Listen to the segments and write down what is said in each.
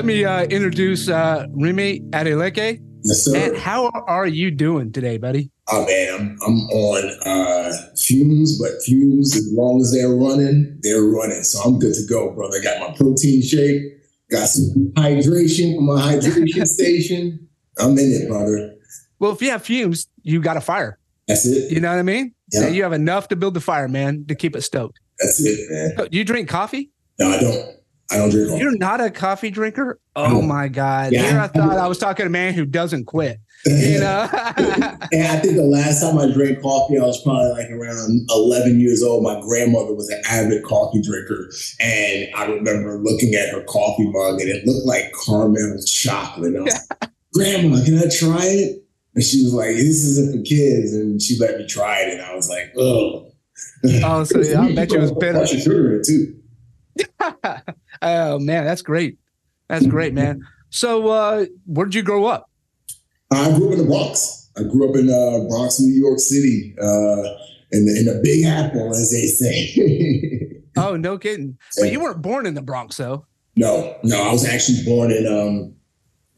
let me uh, introduce uh, Remi Adeleke. Yes, sir. And how are you doing today, buddy? Oh man, I'm I'm on uh, fumes, but fumes as long as they're running, they're running. So I'm good to go, brother. I got my protein shake, got some hydration from my hydration station. I'm in it, brother. Well, if you have fumes, you got a fire. That's it. You know what I mean? Yeah. You have enough to build the fire, man, to keep it stoked. That's it, man. So, you drink coffee? No, I don't. I don't drink coffee. You're not a coffee drinker? Oh No. my God. Yeah. Here I thought I was talking to a man who doesn't quit. You know? And I think the last time I drank coffee, I was probably like around 11 years old. My grandmother was an avid coffee drinker. And I remember looking at her coffee mug and it looked like caramel chocolate. And I was like, Grandma, can I try it? And she was like, This isn't for kids. And she let me try it. And I was like, Oh. Oh, so yeah, I bet you it was of sugar too. Oh man, that's great. That's great, man. So uh where did you grow up? I grew up in the Bronx. I grew up in uh, Bronx, New York City, uh, in, the, in the Big Apple, as they say. Oh, no kidding. But you weren't born in the Bronx, though. No, no, I was actually born in um,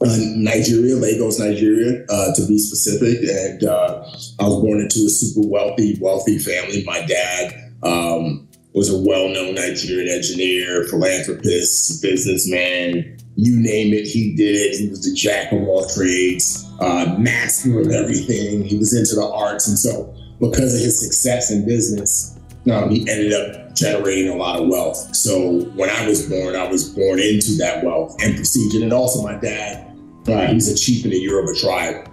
uh, Nigeria, Lagos, Nigeria, uh, to be specific. And uh, I was born into a super wealthy, wealthy family. My dad um, was a well-known Nigerian engineer, philanthropist, businessman. You name it, he did it. He was the jack of all trades, uh, master of everything. He was into the arts, and so because of his success in business, um, he ended up generating a lot of wealth. So when I was born, I was born into that wealth and prestige. And also my dad, uh, he's a chief in the Yoruba tribe.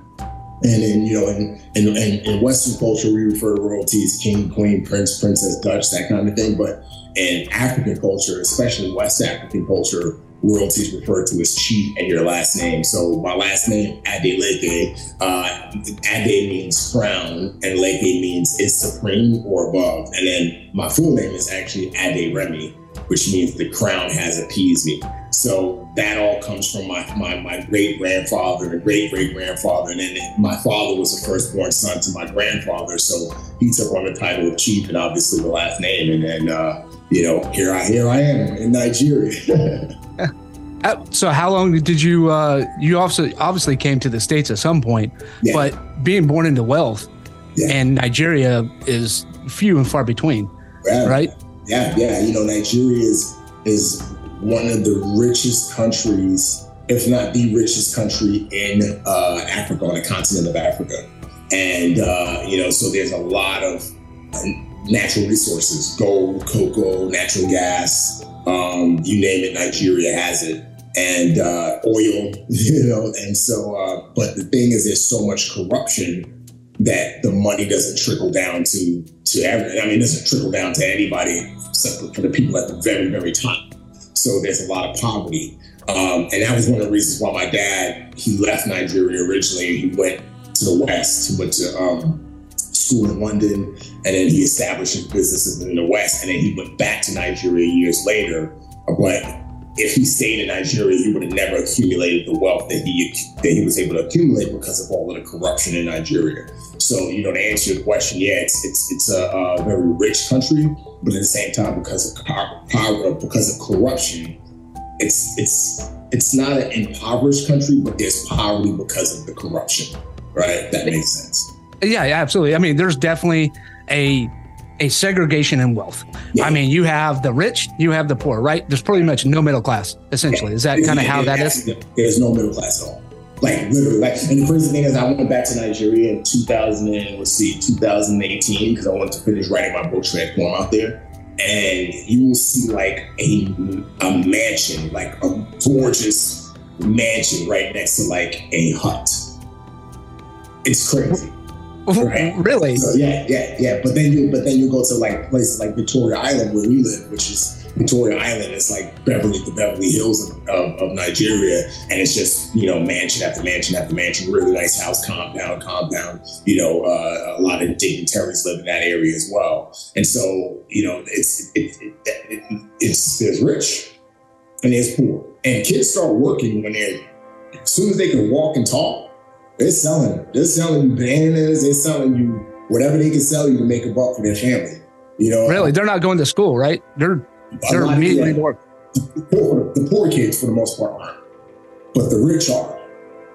And in, you know, in, in, in, in Western culture, we refer to royalty as king, queen, prince, princess, Dutch, that kind of thing. But in African culture, especially West African culture, royalty is referred to as chief and your last name. So my last name, Adeleke, uh, Ade means crown and Leke means is supreme or above. And then my full name is actually Ade Remi, which means the crown has appeased me. So that all comes from my my, my great grandfather and great great grandfather, and then my father was the firstborn son to my grandfather, so he took on the title of chief and obviously the last name, and then uh, you know here I here I am in Nigeria. Uh, So how long did you uh you obviously obviously came to the States at some point, Yeah. but being born into wealth Yeah. and Nigeria is few and far between, right? Yeah, yeah. You know, Nigeria is is one of the richest countries, if not the richest country in uh, Africa, on the continent of Africa. And uh, you know, so there's a lot of uh, natural resources: gold, cocoa, natural gas. Um, you name it, Nigeria has it. And uh, oil, you know, and so, uh, but the thing is, there's so much corruption that the money doesn't trickle down to to every. I mean, it doesn't trickle down to anybody except for the people at the very, very top. So there's a lot of poverty, um, and that was one of the reasons why my dad he left Nigeria originally. He went to the West. He went to um, school in London, and then he established his businesses in the West, and then he went back to Nigeria years later. But if he stayed in Nigeria, he would have never accumulated the wealth that he that he was able to accumulate because of all of the corruption in Nigeria. So, you know, to answer your question, yeah, it's it's it's a, a very rich country, but at the same time, because of power, because of corruption, it's it's it's not an impoverished country, but there's poverty because of the corruption. Right? That makes sense. Yeah, absolutely. I mean, there's definitely a a segregation in wealth. Yeah. I mean, you have the rich, you have the poor, right? There's pretty much no middle class, essentially. Is that kind of how that is? There's no middle class at all. Like literally, like, and the crazy thing is, I went back to Nigeria in 2000 and let's see, 2018, because I wanted to finish writing my book Transform out there, and you will see like a a mansion, like a gorgeous mansion right next to like a hut. It's crazy. Right. Really? So yeah, yeah, yeah. But then you but then you go to like places like Victoria Island where we live, which is Victoria Island is like Beverly the Beverly Hills of, of, of Nigeria. And it's just, you know, mansion after mansion after mansion, really nice house, compound, compound. You know, uh, a lot of dignitaries live in that area as well. And so, you know, it's it, it, it, it's there's rich and there's poor. And kids start working when they're as soon as they can walk and talk, they're selling. They're selling you bananas. They're selling you whatever they can sell you to make a buck for their family. You know, Really? They're not going to school, right? They're they're immediately yeah, more. the poor, the poor kids for the most part aren't. but the rich are.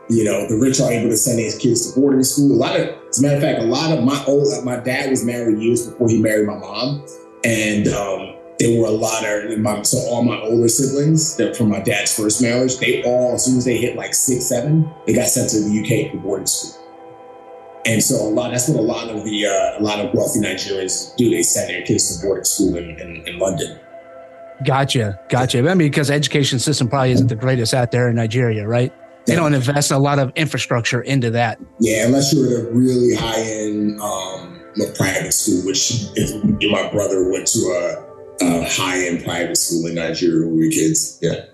You know, the rich are able to send their kids to boarding school. A lot of, as a matter of fact, a lot of my old, my dad was married years before he married my mom, and um, there were a lot of my, so all my older siblings that from my dad's first marriage, they all as soon as they hit like six, seven, they got sent to the UK for boarding school. And so a lot that's what a lot of the uh, a lot of wealthy Nigerians do. They send their kids to boarding school in, in, in London. Gotcha, gotcha. I mean, because the education system probably isn't the greatest out there in Nigeria, right? They don't invest a lot of infrastructure into that. Yeah, unless you're at a really high end um, private school, which is, my brother went to a, a high end private school in Nigeria with kids. Yeah.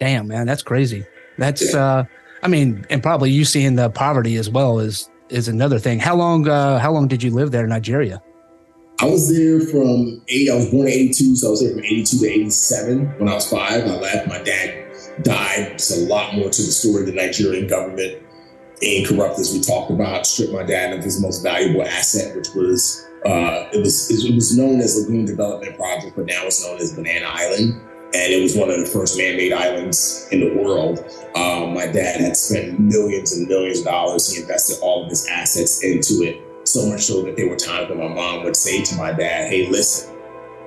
Damn, man, that's crazy. That's, yeah. uh, I mean, and probably you seeing the poverty as well is is another thing. How long? Uh, how long did you live there in Nigeria? I was there from eight. I was born in '82, so I was there from '82 to '87. When I was five, I left. My dad died. It's a lot more to the story. The Nigerian government, incorrupt as we talked about, stripped my dad of his most valuable asset, which was uh, it was it was known as Lagoon Development Project, but now it's known as Banana Island and it was one of the first man-made islands in the world. Um, my dad had spent millions and millions of dollars. He invested all of his assets into it, so much so that there were times when my mom would say to my dad, "Hey, listen,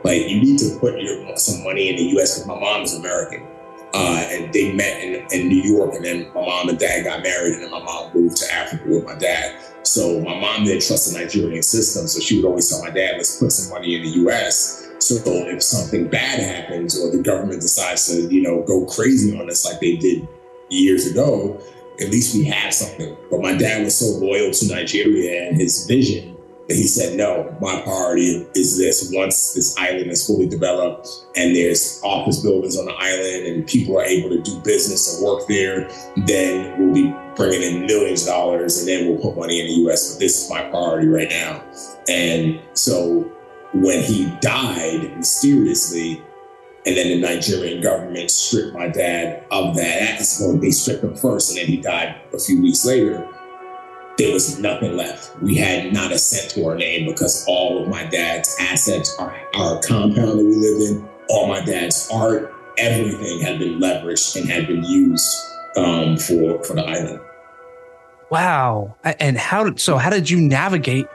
like you need to put your some money in the U.S. because my mom is American." Uh, and they met in, in New York, and then my mom and dad got married, and then my mom moved to Africa with my dad. So my mom didn't trust the Nigerian system, so she would always tell my dad, "Let's put some money in the U.S." So if something bad happens or the government decides to, you know, go crazy on us like they did years ago, at least we have something. But my dad was so loyal to Nigeria and his vision he said, no, my priority is this. Once this island is fully developed and there's office buildings on the island and people are able to do business and work there, then we'll be bringing in millions of dollars and then we'll put money in the US. But this is my priority right now. And so when he died mysteriously, and then the Nigerian government stripped my dad of that Well, They stripped him first, and then he died a few weeks later. There was nothing left. We had not a cent to our name because all of my dad's assets, our, our compound that we live in, all my dad's art, everything had been leveraged and had been used um, for for the island. Wow! And how did so? How did you navigate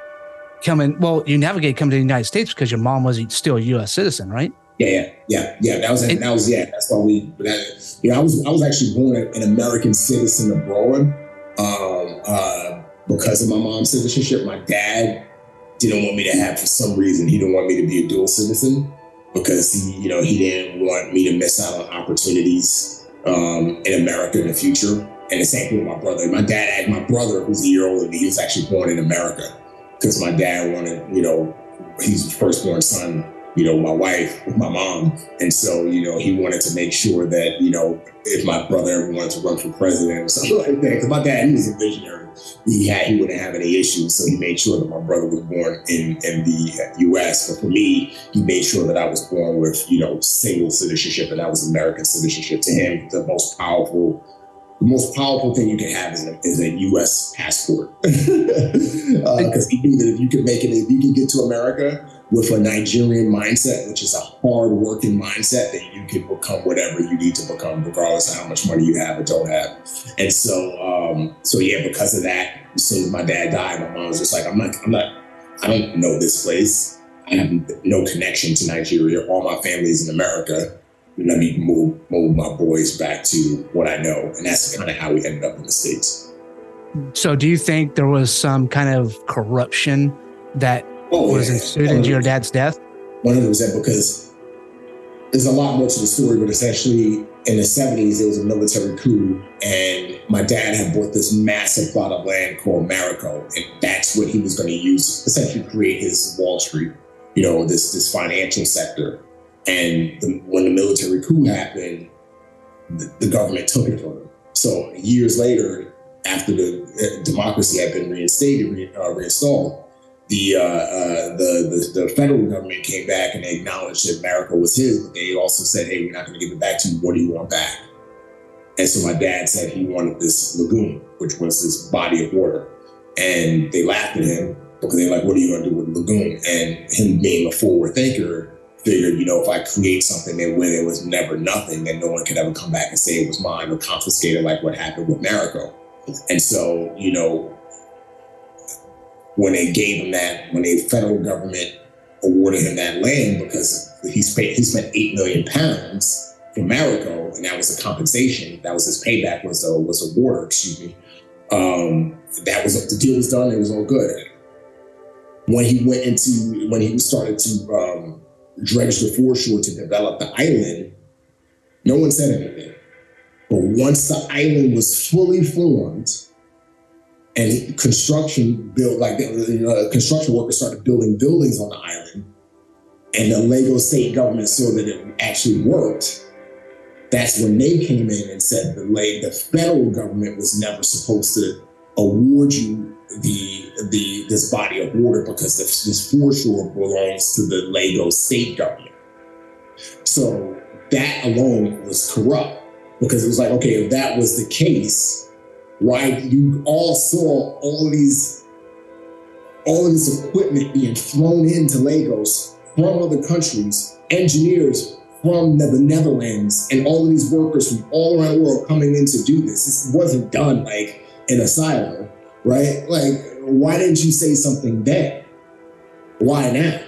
coming. Well, you navigate coming to the United States because your mom was still a U.S. citizen, right? Yeah, yeah, yeah, yeah. That was it, that was yeah. That's why we. That, you know, I was I was actually born an American citizen abroad um, uh, because of my mom's citizenship. My dad didn't want me to have for some reason. He didn't want me to be a dual citizen because he, you know, he didn't want me to miss out on opportunities um, in America in the future. And the same thing with my brother. My dad, had my brother, who's a year older than me, he was actually born in America because my dad wanted, you know, he's firstborn son, you know, my wife, my mom. And so, you know, he wanted to make sure that, you know, if my brother ever wanted to run for president or something like that, because my dad, he was a visionary. He had, he wouldn't have any issues. So he made sure that my brother was born in, in the US. But for me, he made sure that I was born with, you know, single citizenship and that was American citizenship. To him, the most powerful the most powerful thing you can have is a, is a U.S. passport because uh, he knew that if you could make it, if you could get to America with a Nigerian mindset, which is a hard working mindset, that you can become whatever you need to become, regardless of how much money you have or don't have. And so, um, so yeah, because of that, as soon as my dad died, my mom was just like, I'm not, I'm not, I don't know this place. I have no connection to Nigeria. All my family is in America let me move move my boys back to what I know, and that's kind of how we ended up in the states. So, do you think there was some kind of corruption that oh, was yeah. ensued into your dad's death? One hundred percent, because there's a lot more to the story, but it's actually in the 70s, there was a military coup, and my dad had bought this massive plot of land called Maroko, and that's what he was going to use essentially create his Wall Street, you know, this this financial sector. And the, when the military coup happened, the, the, government took it from them. So years later, after the uh, democracy had been reinstated, re, uh, reinstalled, the, uh, uh, the, the, the federal government came back and they acknowledged that Maroko was his, but they also said, "Hey, we're not going to give it back to you. What do you want back?" And so my dad said he wanted this lagoon, which was this body of water, and they laughed at him because they're like, "What are you going to do with the lagoon?" And him being a forward thinker, figured, you know, if I create something then when it was never nothing, then no one could ever come back and say it was mine or confiscated like what happened with Maroko. And so, you know, when they gave him that, when the federal government awarded him that land because he spent he spent eight million pounds for Maroko, and that was a compensation. That was his payback. Was a was a water. Excuse me. Um, that was the deal was done. It was all good. When he went into when he started to um, dredge the foreshore to develop the island, no one said anything. But once the island was fully formed, and construction built like you know, uh, construction workers started building buildings on the island, and the Lagos state government saw that it actually worked. That's when they came in and said the the federal government was never supposed to award you the the this body of water because this, this foreshore belongs to the Lagos state government. So that alone was corrupt because it was like, okay, if that was the case, why you all saw all these all of this equipment being thrown into Lagos from other countries, engineers from the Netherlands, and all of these workers from all around the world coming in to do this. This wasn't done like in a silo, right? Like, why didn't you say something then? Why now?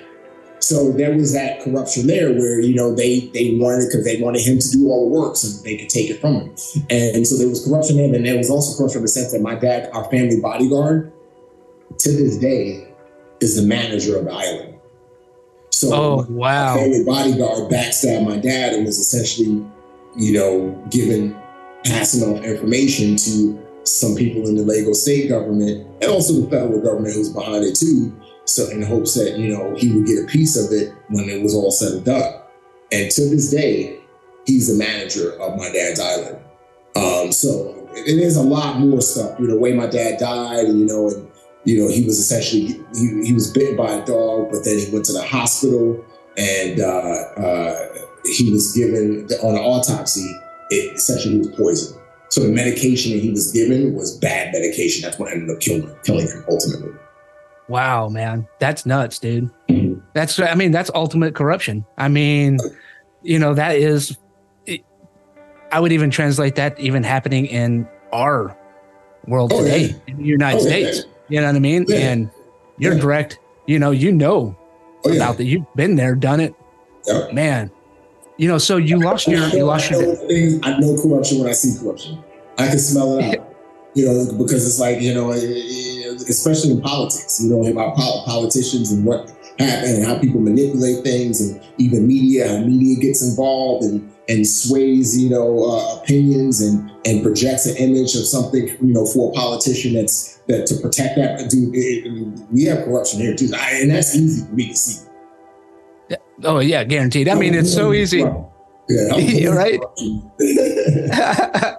So there was that corruption there where, you know, they they wanted because they wanted him to do all the work so they could take it from him. And so there was corruption there, and there was also corruption in the sense that my dad, our family bodyguard, to this day, is the manager of the island. So oh wow, family bodyguard backstabbed my dad and was essentially, you know, given passing on information to some people in the Lagos state government and also the federal government who was behind it too so in hopes that, you know, he would get a piece of it when it was all said and done. And to this day, he's the manager of my dad's island. Um, so it is a lot more stuff. You know, the way my dad died, you know, and you know, he was essentially he, he was bitten by a dog, but then he went to the hospital and uh, uh, he was given on an autopsy. It essentially was poison. So the medication that he was given was bad medication. That's what ended up killing killing him ultimately. Wow, man, that's nuts, dude. That's I mean that's ultimate corruption. I mean, you know that is. It, I would even translate that even happening in our world oh, today yeah. in the United oh, States. Yeah. You know what I mean? Yeah. And you're direct. You know, you know oh, about that. You've been there, done it. Man, you know. So you lost your you lost your. I know corruption when I see corruption. I can smell it out. you know, because it's like you know especially in politics, you know, about politicians and what happen and how people manipulate things and even media, how media gets involved and, and sways, you know, uh, opinions and, and projects an image of something, you know, for a politician that's that to protect that. Dude, it, we have corruption here too. and that's easy for me to see. Yeah. Oh yeah, guaranteed. I mean, it's so easy. Yeah, right.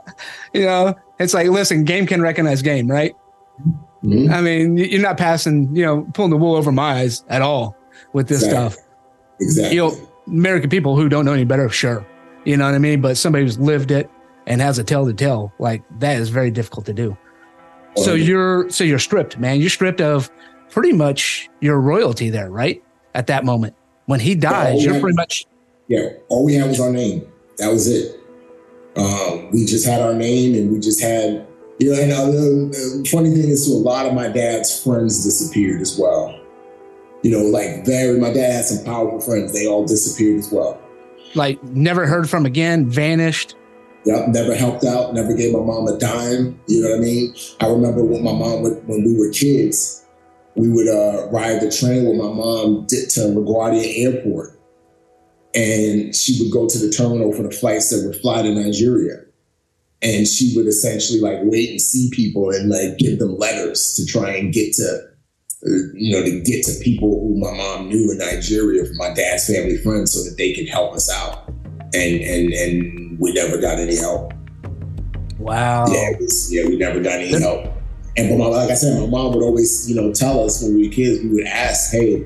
you know, it's like, listen, game can recognize game, right? Mm-hmm. I mean, you're not passing, you know, pulling the wool over my eyes at all with this exactly. stuff. Exactly. You know, American people who don't know any better, sure. You know what I mean? But somebody who's lived it and has a tale to tell, like that is very difficult to do. Oh, so you're so you're stripped, man. You're stripped of pretty much your royalty there, right? At that moment. When he dies, yeah, you're pretty much Yeah. All we had was our name. That was it. Um, we just had our name and we just had you know, and the funny thing is, too, a lot of my dad's friends disappeared as well. You know, like very, my dad had some powerful friends. They all disappeared as well. Like never heard from again, vanished. Yep, never helped out, never gave my mom a dime. You know what I mean? I remember when my mom would, when we were kids, we would uh, ride the train with my mom to LaGuardia Airport. And she would go to the terminal for the flights that would fly to Nigeria and she would essentially like wait and see people and like give them letters to try and get to uh, you know to get to people who my mom knew in Nigeria from my dad's family friends so that they could help us out. And and and we never got any help. Wow. Yeah was, yeah we never got any help. And but my, like I said my mom would always you know tell us when we were kids we would ask hey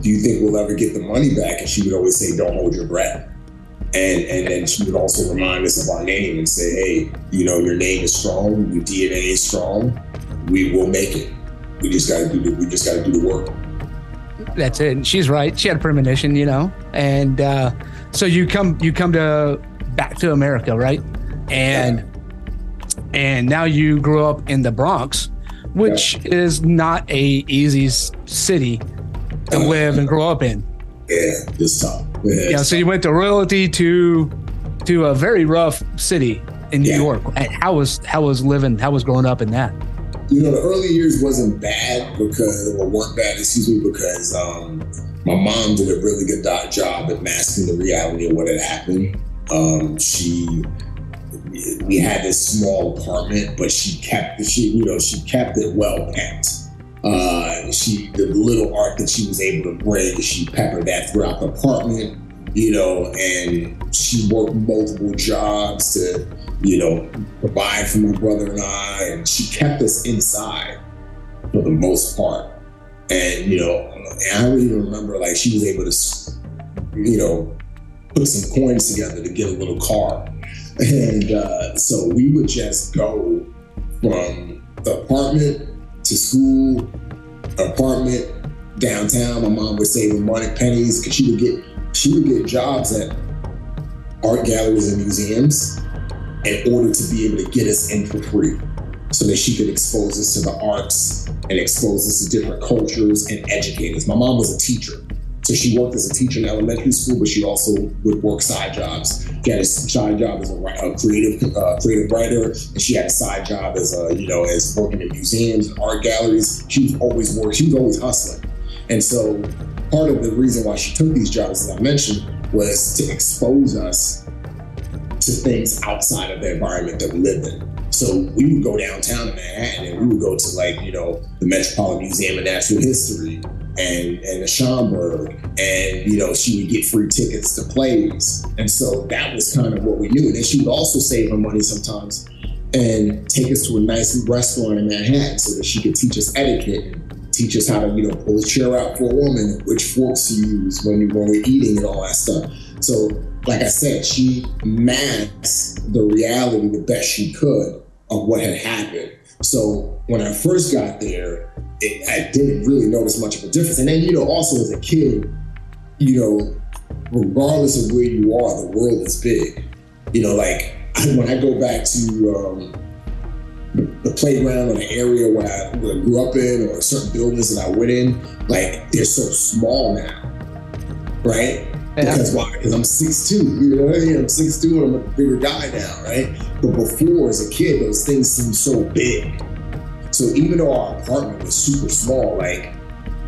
do you think we'll ever get the money back? And she would always say don't hold your breath and and then she would also remind us of our name and say, hey, you know, your name is strong, your DNA is strong. We will make it. We just gotta do the we just gotta do the work. That's it. And she's right. She had a premonition, you know. And uh, so you come you come to back to America, right? And yeah. and now you grew up in the Bronx, which yeah. is not a easy city to uh, live and grow up in. Yeah, it's tough. Yeah, yeah so you went to royalty to to a very rough city in New yeah. York. How was how was living? How was growing up in that? You know, the early years wasn't bad because, or weren't bad, excuse me, because um, my mom did a really good job at masking the reality of what had happened. Um, she, we had this small apartment, but she kept, she, you know, she kept it well kept. Uh, she, the little art that she was able to bring, she peppered that throughout the apartment, you know, and she worked multiple jobs to you know, provide for my brother and I, and she kept us inside for the most part. And you know, and I don't even remember like she was able to, you know, put some coins together to get a little car. And uh, so we would just go from the apartment to school, apartment downtown. My mom would save money pennies because she would get she would get jobs at art galleries and museums in order to be able to get us in for free so that she could expose us to the arts and expose us to different cultures and educate us. My mom was a teacher. So she worked as a teacher in elementary school, but she also would work side jobs. She had a side job as a, a creative uh, creative writer, and she had a side job as a you know as working in museums and art galleries. She was always working. She was always hustling, and so part of the reason why she took these jobs, as I mentioned, was to expose us to things outside of the environment that we lived in. So we would go downtown in Manhattan and we would go to like, you know, the Metropolitan Museum of Natural History and and the Schomburg and you know she would get free tickets to plays. And so that was kind of what we knew. And then she would also save her money sometimes and take us to a nice restaurant in Manhattan so that she could teach us etiquette teach us how to you know pull a chair out for a woman which forks to use when, when we're eating and all that stuff. So like I said, she masked the reality the best she could of what had happened. So when I first got there, it, I didn't really notice much of a difference. And then, you know, also as a kid, you know, regardless of where you are, the world is big. You know, like when I go back to um, the playground or the area where I, where I grew up in or certain buildings that I went in, like they're so small now, right? Because why? Because I'm 6'2. You know what I mean? I'm 6'2 and I'm a bigger guy now, right? But before, as a kid, those things seemed so big. So even though our apartment was super small, like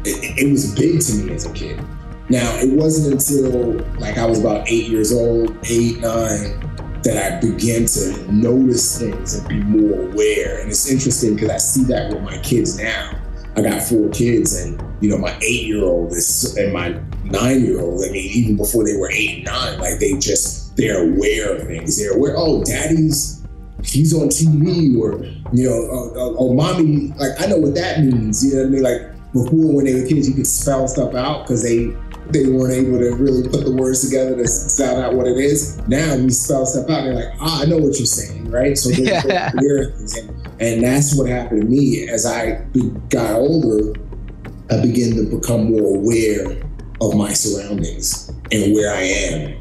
it, it was big to me as a kid. Now it wasn't until like I was about eight years old, eight, nine, that I began to notice things and be more aware. And it's interesting because I see that with my kids now. I got four kids, and you know, my eight year old is and my nine year old. I mean, even before they were eight and nine, like they just they're aware of things. They're aware. Oh, daddy's he's on TV, or you know, oh, oh, oh, mommy. Like I know what that means. You know what I mean? Like before, when they were kids, you could spell stuff out because they they weren't able to really put the words together to sound out what it is. Now we spell stuff out. They're like, ah, I know what you're saying, right? So yeah. things. And, and that's what happened to me as I got older. I began to become more aware of my surroundings and where I am.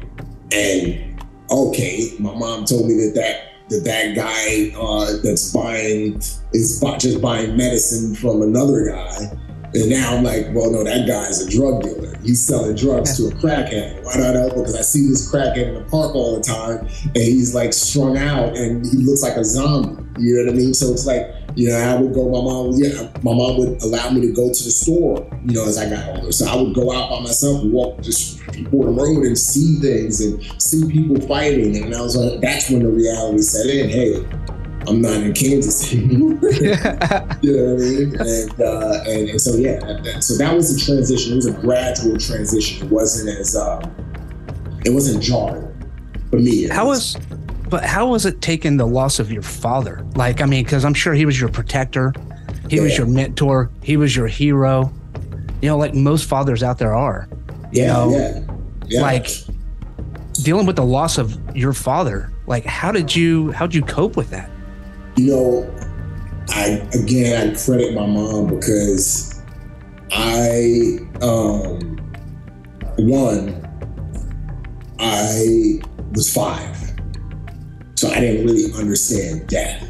And okay, my mom told me that that that, that guy uh, that's buying is just buying medicine from another guy and now I'm like, well, no, that guy's a drug dealer. He's selling drugs to a crackhead. Why do I know? Because I see this crackhead in the park all the time, and he's like strung out, and he looks like a zombie. You know what I mean? So it's like, you know, I would go. My mom, yeah, my mom would allow me to go to the store. You know, as I got older, so I would go out by myself and walk just before the road and see things and see people fighting, and I was like, that's when the reality set in. Hey, I'm not in Kansas anymore. you know what I mean? And, uh, and, and so yeah, that, so that was the transition. It was a gradual transition. It wasn't as um, it wasn't jarring for me. How was, but how was it taking the loss of your father? Like, I mean, because I'm sure he was your protector, he yeah. was your mentor, he was your hero. You know, like most fathers out there are. You yeah, know, yeah, yeah. like dealing with the loss of your father. Like, how did you how did you cope with that? You know, I again I credit my mom because I um, one, I was five, so I didn't really understand death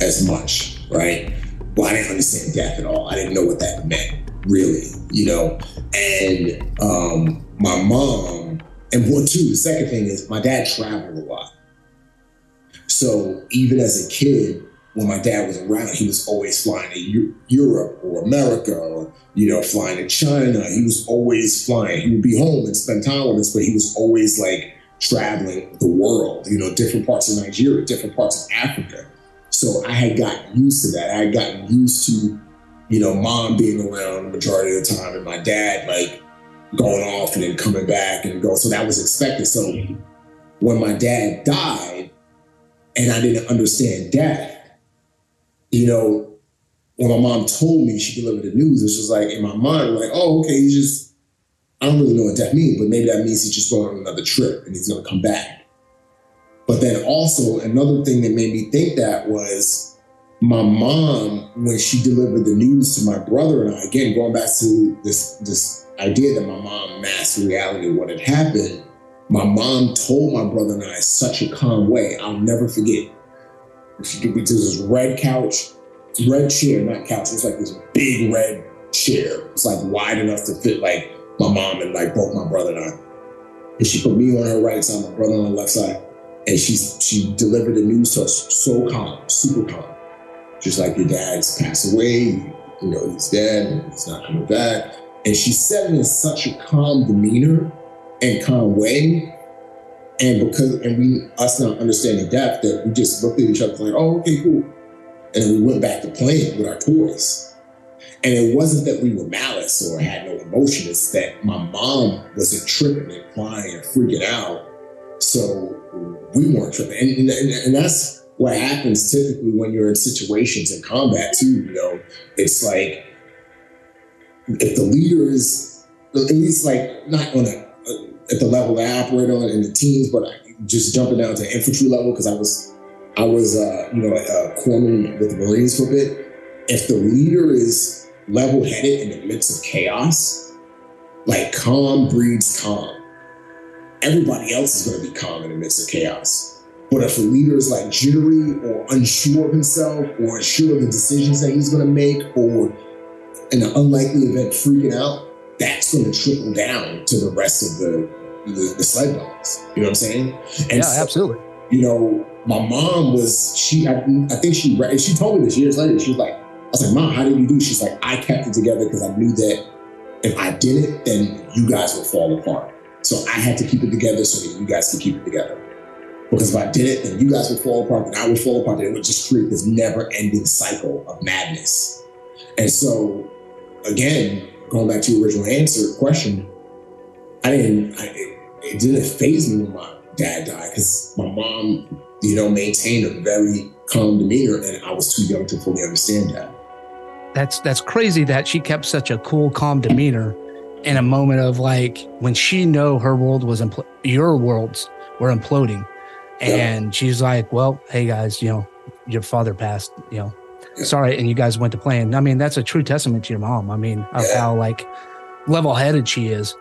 as much, right? Well, I didn't understand death at all. I didn't know what that meant, really, you know. And um, my mom, and one too. The second thing is my dad traveled a lot, so even as a kid, when my dad was around, he was always flying to Europe or America or, you know, flying to China. He was always flying. He would be home and spend time with us, but he was always like traveling the world, you know, different parts of Nigeria, different parts of Africa. So I had gotten used to that. I had gotten used to, you know, mom being around the majority of the time and my dad like going off and then coming back and go. So that was expected. So mm-hmm. when my dad died and I didn't understand death, you know, when my mom told me she delivered the news, it was just like in my mind, like, oh, okay, he's just, I don't really know what that means, but maybe that means he's just going on another trip and he's to come back. But then also another thing that made me think that was my mom, when she delivered the news to my brother and I, again, going back to this, this idea that my mom masked reality of what had happened, my mom told my brother and I such a calm way. I'll never forget she took me to this red couch, red chair, not couch. It was like this big red chair. It's like wide enough to fit like my mom and like both my brother and I. And she put me on her right side, my brother on the left side. And she she delivered the news to us so calm, super calm. Just like your dad's passed away, you know, he's dead, and he's not coming back. And she said it in such a calm demeanor and calm way and because and we us not understanding death, that we just looked at each other like, oh, okay, cool. And then we went back to playing with our toys. And it wasn't that we were malice or had no emotion, it's that my mom wasn't tripping and crying and freaking out. So we weren't tripping. And, and, and that's what happens typically when you're in situations in combat too. You know, it's like if the leader is at least like not on a at the level that I operate on in the teams, but I, just jumping down to infantry level because I was I was uh, you know a corpsman with the Marines for a bit. If the leader is level headed in the midst of chaos, like calm breeds calm. Everybody else is going to be calm in the midst of chaos. But if a leader is like jittery or unsure of himself or unsure of the decisions that he's going to make or in an unlikely event freaking out, that's going to trickle down to the rest of the the, the sled dogs. You know what I'm saying? And yeah, so, absolutely. You know, my mom was she. I, I think she she told me this years later. She was like, I was like, Mom, how did you do? She's like, I kept it together because I knew that if I did it, then you guys would fall apart. So I had to keep it together so that you guys could keep it together. Because if I did it, then you guys would fall apart, then I would fall apart, then it would just create this never-ending cycle of madness. And so, again, going back to your original answer question, I didn't. I, it, didn't phase me when my dad died because my mom, you know, maintained a very calm demeanor, and I was too young to fully understand that. That's that's crazy that she kept such a cool, calm demeanor in a moment of like when she know her world was impl- your worlds were imploding, and yeah. she's like, "Well, hey guys, you know, your father passed, you know." Yeah. Sorry, and you guys went to plan. I mean, that's a true testament to your mom. I mean, of yeah. how like level headed she is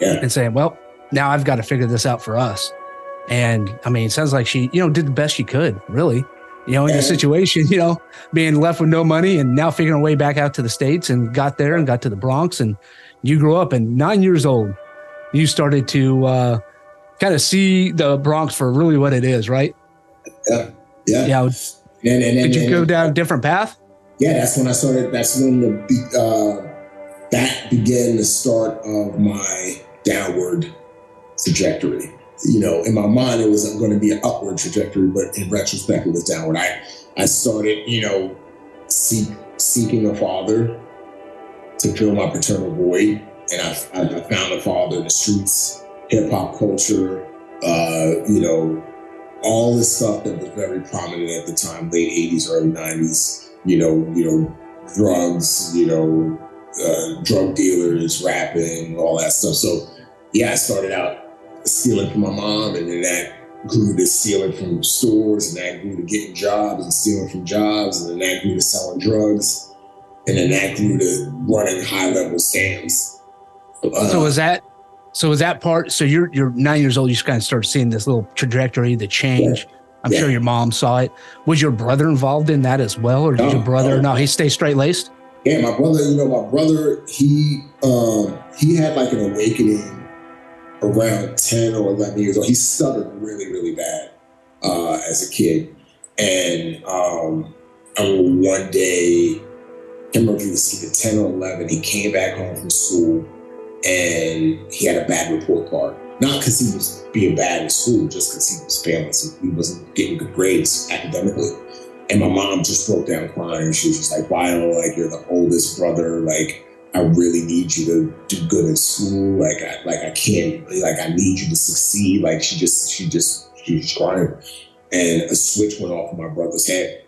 yeah. and saying, well, now I've got to figure this out for us. And I mean, it sounds like she, you know, did the best she could, really. You know, in the situation, you know, being left with no money and now figuring a way back out to the States and got there and got to the Bronx. And you grew up and nine years old, you started to uh, kind of see the Bronx for really what it is, right? Yeah. Yeah. Yeah. And, and, and, Did you go down a different path? Yeah, that's when I started. That's when the uh, that began the start of my downward trajectory. You know, in my mind, it was going to be an upward trajectory, but in retrospect, it was downward. I, I started, you know, seek, seeking a father to fill my paternal void. And I, I found a father in the streets, hip hop culture, uh, you know, all this stuff that was very prominent at the time, late 80s, early 90s, you know, you know, drugs, you know, uh, drug dealers, rapping, all that stuff. So yeah, I started out stealing from my mom, and then that grew to stealing from stores, and that grew to getting jobs and stealing from jobs, and then that grew to selling drugs. and then that grew to running high level scams. Uh, so was that so was that part? So you're you're nine years old. You just kind of start seeing this little trajectory, the change. Yeah. I'm yeah. sure your mom saw it. Was your brother involved in that as well, or did your brother? No, no he stay straight laced. Yeah, my brother. You know, my brother. He um he had like an awakening around ten or eleven years old. He stuttered really, really bad uh, as a kid, and um, I remember one day, I remember he was either ten or eleven. He came back home from school and he had a bad report card. Not because he was being bad in school, just because he was failing. So he wasn't getting good grades academically. And my mom just broke down crying. She was just like, Vio, like you're the oldest brother. Like I really need you to do good in school. Like I like I can't like I need you to succeed. Like she just she just she was crying. And a switch went off in my brother's head.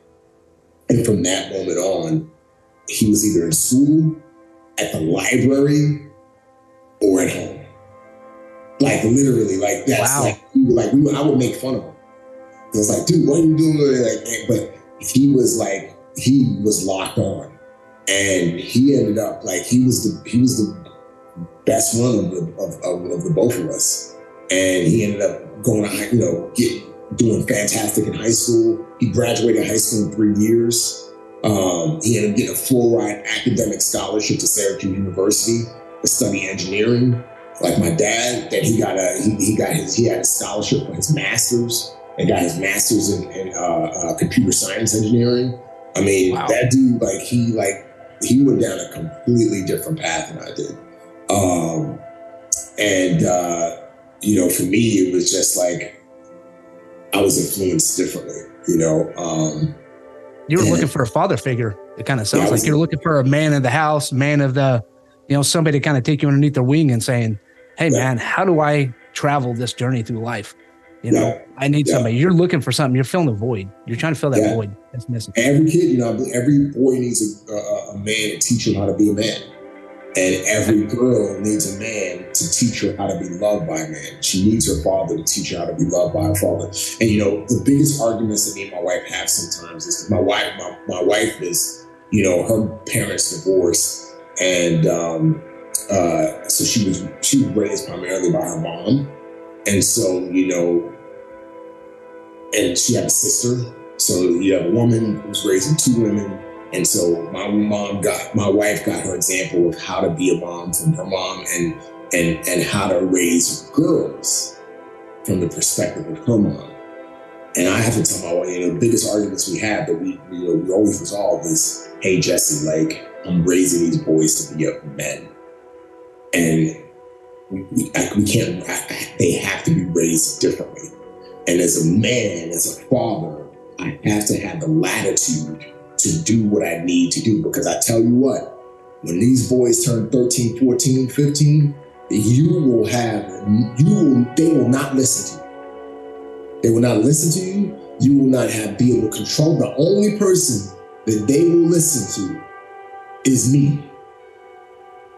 And from that moment on, he was either in school, at the library, or at home. Like literally, like that's wow. like like we, I would make fun of him. It was like, dude, what are you doing? Like, but he was like, he was locked on, and he ended up like he was the he was the best one of the of, of, of the both of us, and he ended up going to you know get doing fantastic in high school. He graduated high school in three years. Um, he ended up getting a full ride academic scholarship to Syracuse University to study engineering. Like my dad, that he got a he, he got his he had a scholarship for his master's and got his master's in, in uh, uh, computer science engineering. I mean, wow. that dude like he like he went down a completely different path than I did. Um, and uh, you know, for me, it was just like I was influenced differently. You know, um, you were and, looking for a father figure. It kind of sounds yeah, like you're looking for a man of the house, man of the you know, somebody to kind of take you underneath their wing and saying, Hey yeah. man, how do I travel this journey through life? You know, yeah. I need yeah. somebody. You're looking for something. You're filling a void. You're trying to fill that void that's missing. Every kid, you know, every boy needs a, a, a man to teach him how to be a man. And every girl needs a man to teach her how to be loved by a man. She needs her father to teach her how to be loved by her father. And you know, the biggest arguments that me and my wife have sometimes is my wife, my, my wife is, you know, her parents divorced and um, uh, so she was she was raised primarily by her mom, and so you know, and she had a sister. So you have a woman who's raising two women, and so my mom got my wife got her example of how to be a mom from her mom, and and and how to raise girls from the perspective of her mom. And I have to tell my wife, you know, the biggest arguments we have that we, you know, we always resolve is, hey, Jesse, like, I'm raising these boys to be up men. And we, we can't, they have to be raised differently. And as a man, as a father, I have to have the latitude to do what I need to do. Because I tell you what, when these boys turn 13, 14, 15, you will have, you will, they will not listen to you. They will not listen to you. You will not have be able to control. The only person that they will listen to is me.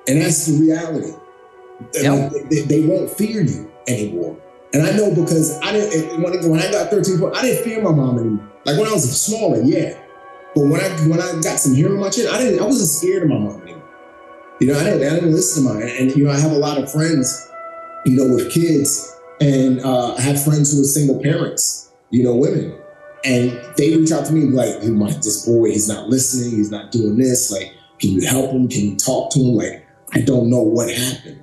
And that's the reality. Yep. Like, they, they, won't fear you anymore. And I know because I didn't when, when I got 13, I didn't fear my mom anymore. Like when I was smaller, yeah. But when I when I got some hair on my chin, I didn't I wasn't scared of my mom anymore. You know, I didn't I didn't listen to mine. And you know, I have a lot of friends, you know, with kids, and uh, I have friends who are single parents, you know, women. And they reach out to me like, hey, my this boy, he's not listening, he's not doing this. Like, can you help him? Can you talk to him? Like, I don't know what happened.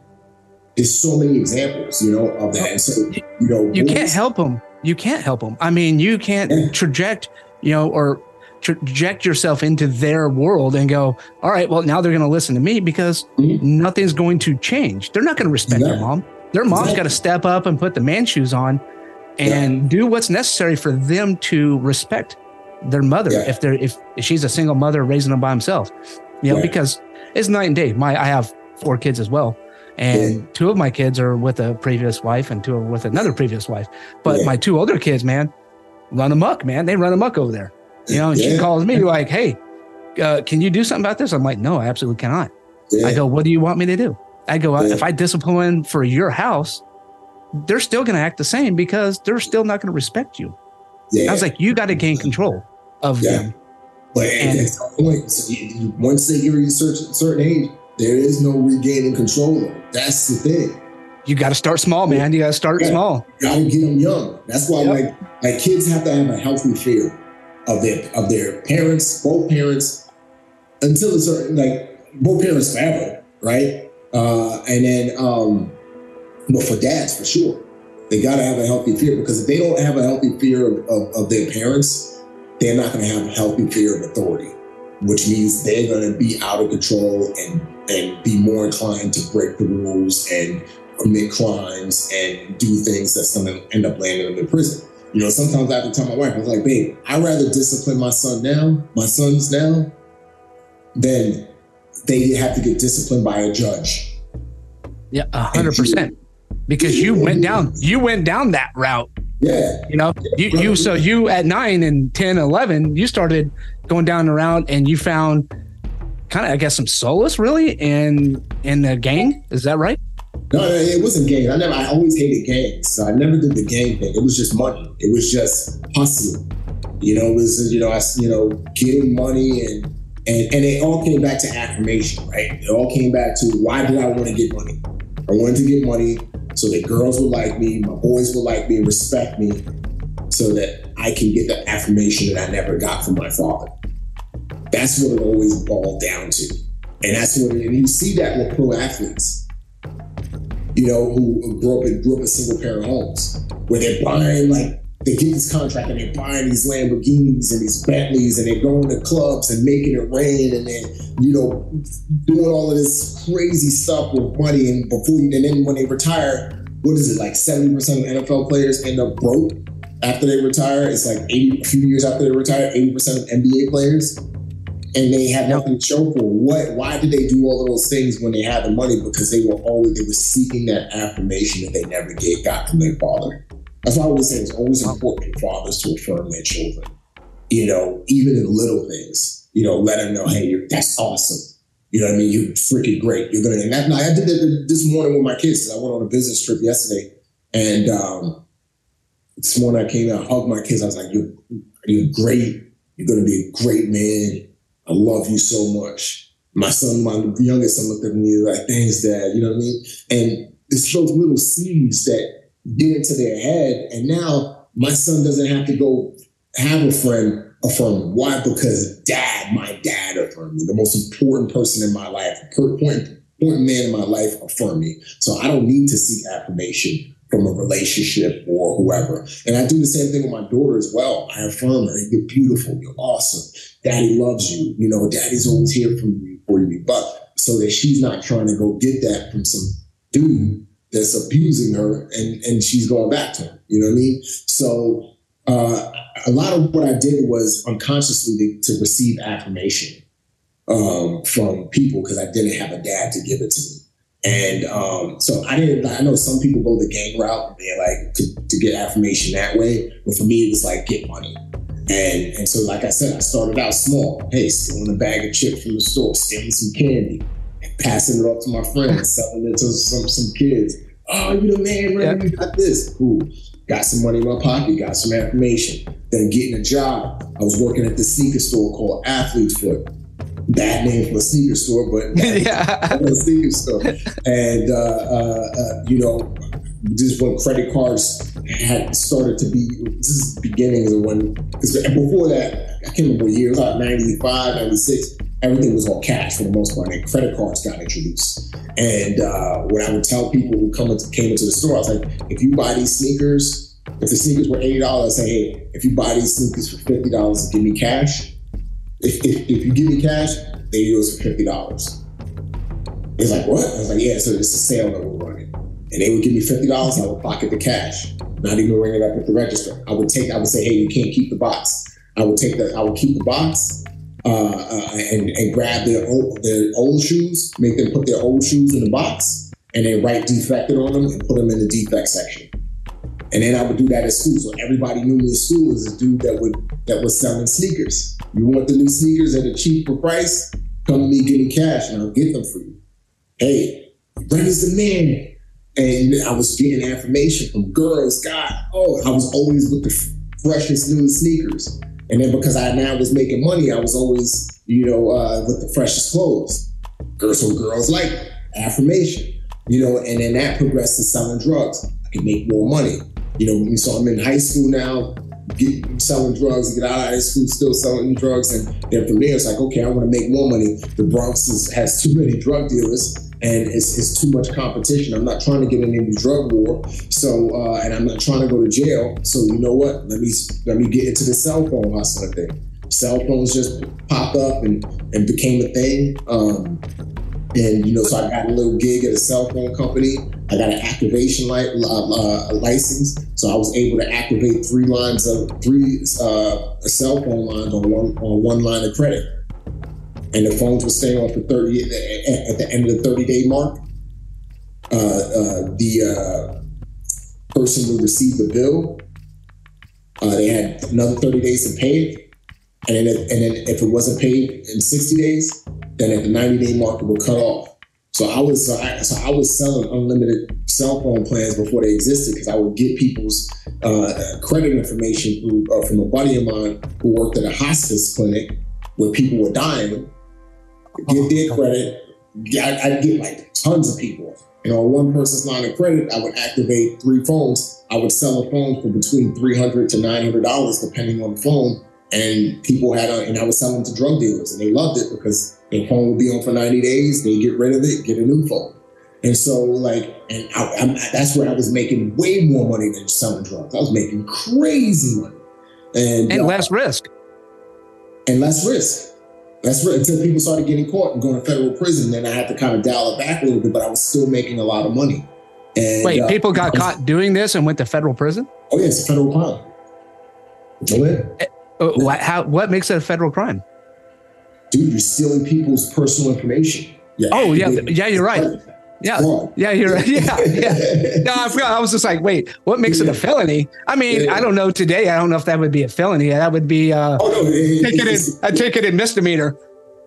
There's so many examples, you know, of that. And so, you know, you can't help them. You can't help them. I mean, you can't yeah. traject, you know, or traject yourself into their world and go, all right, well, now they're going to listen to me because mm-hmm. nothing's going to change. They're not going to respect yeah. their mom. Their mom's exactly. got to step up and put the man shoes on and yeah. do what's necessary for them to respect their mother if they're if, she's a single mother raising them by himself you know, yeah. because it's night and day. My I have four kids as well. And yeah. two of my kids are with a previous wife and two are with another previous wife. But yeah. my two older kids, man, run amok, man. They run amok over there. You know, and she calls me like, hey, uh, can you do something about this? I'm like, no, I absolutely cannot. I go, what do you want me to do? I go, if I discipline for your house, they're still going to act the same because they're still not going to respect you. I was like, you got to gain control of them But and, at some point, so you, once they get you a certain, certain age, there is no regaining control. That's the thing. You got to start small, man. You got to start yeah. small. Got to get them young. That's why, yep. like, like kids have to have a healthy fear of their of their parents, both parents, until it's like both parents forever, right? Uh, and then, um, but for dads, for sure, they got to have a healthy fear because if they don't have a healthy fear of, of, of their parents, they're not going to have a healthy fear of authority, which means they're going to be out of control and and be more inclined to break the rules and commit crimes and do things that's going to end up landing them in prison. You know, sometimes I have to tell my wife, I was like, babe, I'd rather discipline my son now, my sons now, than they have to get disciplined by a judge. Yeah, a hundred percent. Because you went down, you went down that route. Yeah. You know, you, you so you at nine and 10, 11, you started going down the route and you found kind of, I guess, some solace really in in the gang. Is that right? No, it wasn't gang. I never. I always hated gangs. So I never did the gang thing. It was just money. It was just hustling. You know, it was you know, I you know, getting money and and and it all came back to affirmation, right? It all came back to why did I want to get money? I wanted to get money so that girls would like me, my boys would like me, respect me, so that I can get the affirmation that I never got from my father. That's what it always boiled down to. And that's what, and you see that with pro athletes, you know, who grew up in, grew up in single parent homes, where they're buying like they get this contract and they're buying these Lamborghinis and these Bentleys and they're going to clubs and making it rain and then, you know, doing all of this crazy stuff with money and before and then when they retire, what is it, like 70% of NFL players end up broke after they retire? It's like 80 a few years after they retire, 80% of NBA players. And they have nothing to show for what why did they do all those things when they had the money? Because they were always they were seeking that affirmation that they never get got from their father. That's why I always say it's always important for fathers to affirm their children. You know, even in little things, you know, let them know, hey, that's awesome. You know what I mean? You're freaking great. You're gonna. And that, I did that this morning with my kids. I went on a business trip yesterday, and um, this morning I came out, hugged my kids. I was like, "You're, you're great. You're gonna be a great man. I love you so much." My son, my youngest son, looked at me like, "Thanks, Dad." You know what I mean? And it's those little seeds that get into their head. And now my son doesn't have to go have a friend affirm. Why? Because dad, my dad affirmed me. The most important person in my life, important, important man in my life affirmed me. So I don't need to seek affirmation from a relationship or whoever. And I do the same thing with my daughter as well. I affirm her. You're beautiful. You're awesome. Daddy loves you. You know, daddy's always here for you, for you. But so that she's not trying to go get that from some dude that's abusing her and, and she's going back to him. You know what I mean? So uh, a lot of what I did was unconsciously to, to receive affirmation um, from people because I didn't have a dad to give it to me. And um, so I didn't. I know some people go the gang route and they like to, to, get affirmation that way, but for me it was like get money. And and so like I said, I started out small. Hey, stealing a bag of chips from the store, stealing some candy, passing it off to my friends, selling it to some some kids. Oh, you the man, right? You got this. Cool. Got some money in my pocket, got some affirmation. Then getting a job. I was working at the sneaker store called Athlete's Foot. Bad name for a sneaker store, but yeah. a sneaker store. And uh, uh, uh, you know, just when credit cards had started to be this is the beginnings of when because before that, I can't remember what year, it was like 95, 96 everything was all cash for the most part, and credit cards got introduced. And uh, what I would tell people who come into, came into the store, I was like, if you buy these sneakers, if the sneakers were eighty dollars, I say, hey, if you buy these sneakers for fifty dollars, give me cash. If, if, if you give me cash, they use for fifty dollars. It's like what? I was like, yeah, so it's a sale that we're running, and they would give me fifty dollars. I would pocket the cash, not even ring it up at the register. I would take, I would say, hey, you can't keep the box. I would take the, I would keep the box uh, uh, and, and grab their old, their old shoes, make them put their old shoes in the box, and then write defected on them and put them in the defect section. And then I would do that at school. So everybody knew me at school as a dude that would that was selling sneakers. You want the new sneakers at a cheaper price? Come to me, give me cash, and I'll get them for you. Hey, Brendan's the man. And I was getting affirmation from girls. God, oh, I was always with the freshest, newest sneakers. And then because I now was making money, I was always, you know, uh, with the freshest clothes. Girls, so girls like affirmation, you know, and then that progressed to selling drugs. I could make more money. You know, so I'm in high school now, get selling drugs, get out of high school, still selling drugs. And then from there, it's like, okay, I want to make more money. The Bronx is, has too many drug dealers and it's, it's too much competition. I'm not trying to get in any drug war. So, uh, and I'm not trying to go to jail. So, you know what? Let me let me get into the cell phone hustling thing. Cell phones just popped up and and became a thing. Um, and you know, so I got a little gig at a cell phone company. I got an activation li- uh, license, so I was able to activate three lines of three uh, cell phone lines on one on one line of credit and the phones were staying on for 30 at the end of the 30 day mark. Uh, uh, the uh, person would receive the bill. Uh, they had another 30 days to pay it. And then, and then if it wasn't paid in 60 days, then at the 90 day mark, it would cut off. So I was so I, so I was selling unlimited cell phone plans before they existed because I would get people's uh, credit information through, uh, from a buddy of mine who worked at a hospice clinic where people were dying, get their credit. I'd get like tons of people. And on one person's line of credit, I would activate three phones. I would sell a phone for between three hundred to nine hundred dollars, depending on the phone. And people had, a, and I would sell them to drug dealers, and they loved it because their phone would be on for ninety days. They get rid of it, get a new phone. And so, like, and I, that's where I was making way more money than selling drugs. I was making crazy money, and, and uh, less risk, and less risk. That's right. Until people started getting caught and going to federal prison, then I had to kind of dial it back a little bit, but I was still making a lot of money. And, Wait, uh, people got was, caught doing this and went to federal prison? Oh, yeah, it's a federal crime. Go ahead. Eh, uh, what, how, what makes it a federal crime? Dude, you're stealing people's personal information. Yeah. Oh, yeah. Yeah, you're right. Yeah, yeah, you're right. Yeah, yeah. No, I forgot. I was just like, wait, what makes yeah. it a felony? I mean, yeah. I don't know today. I don't know if that would be a felony. That would be uh, oh, no, it, taking it, a ticket misdemeanor.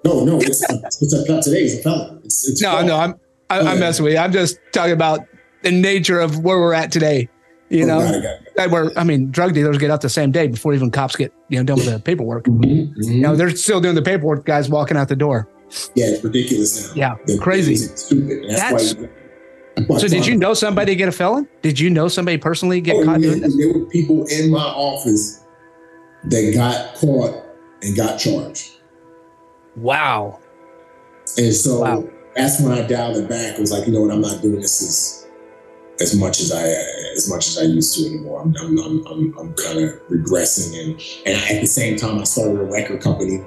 No, no, it's it's a today. It's a felony. It's, it's no, no. I'm I, am i am messing with you. I'm just talking about the nature of where we're at today. You oh, know, got it, got that where I mean, drug dealers get out the same day before even cops get you know done with the paperwork. Mm-hmm, mm-hmm. You know, they're still doing the paperwork. Guys walking out the door. Yeah, it's ridiculous now. Yeah, the, crazy. Stupid. That's, That's so did you know somebody get a felon? Did you know somebody personally get oh, caught yeah, doing this? There were people in my office that got caught and got charged. Wow. And so wow. that's when I dialed it back. I was like, you know what, I'm not doing this as as much as I as much as I used to anymore. I'm I'm I'm, I'm, I'm kind of regressing, and and at the same time, I started a record company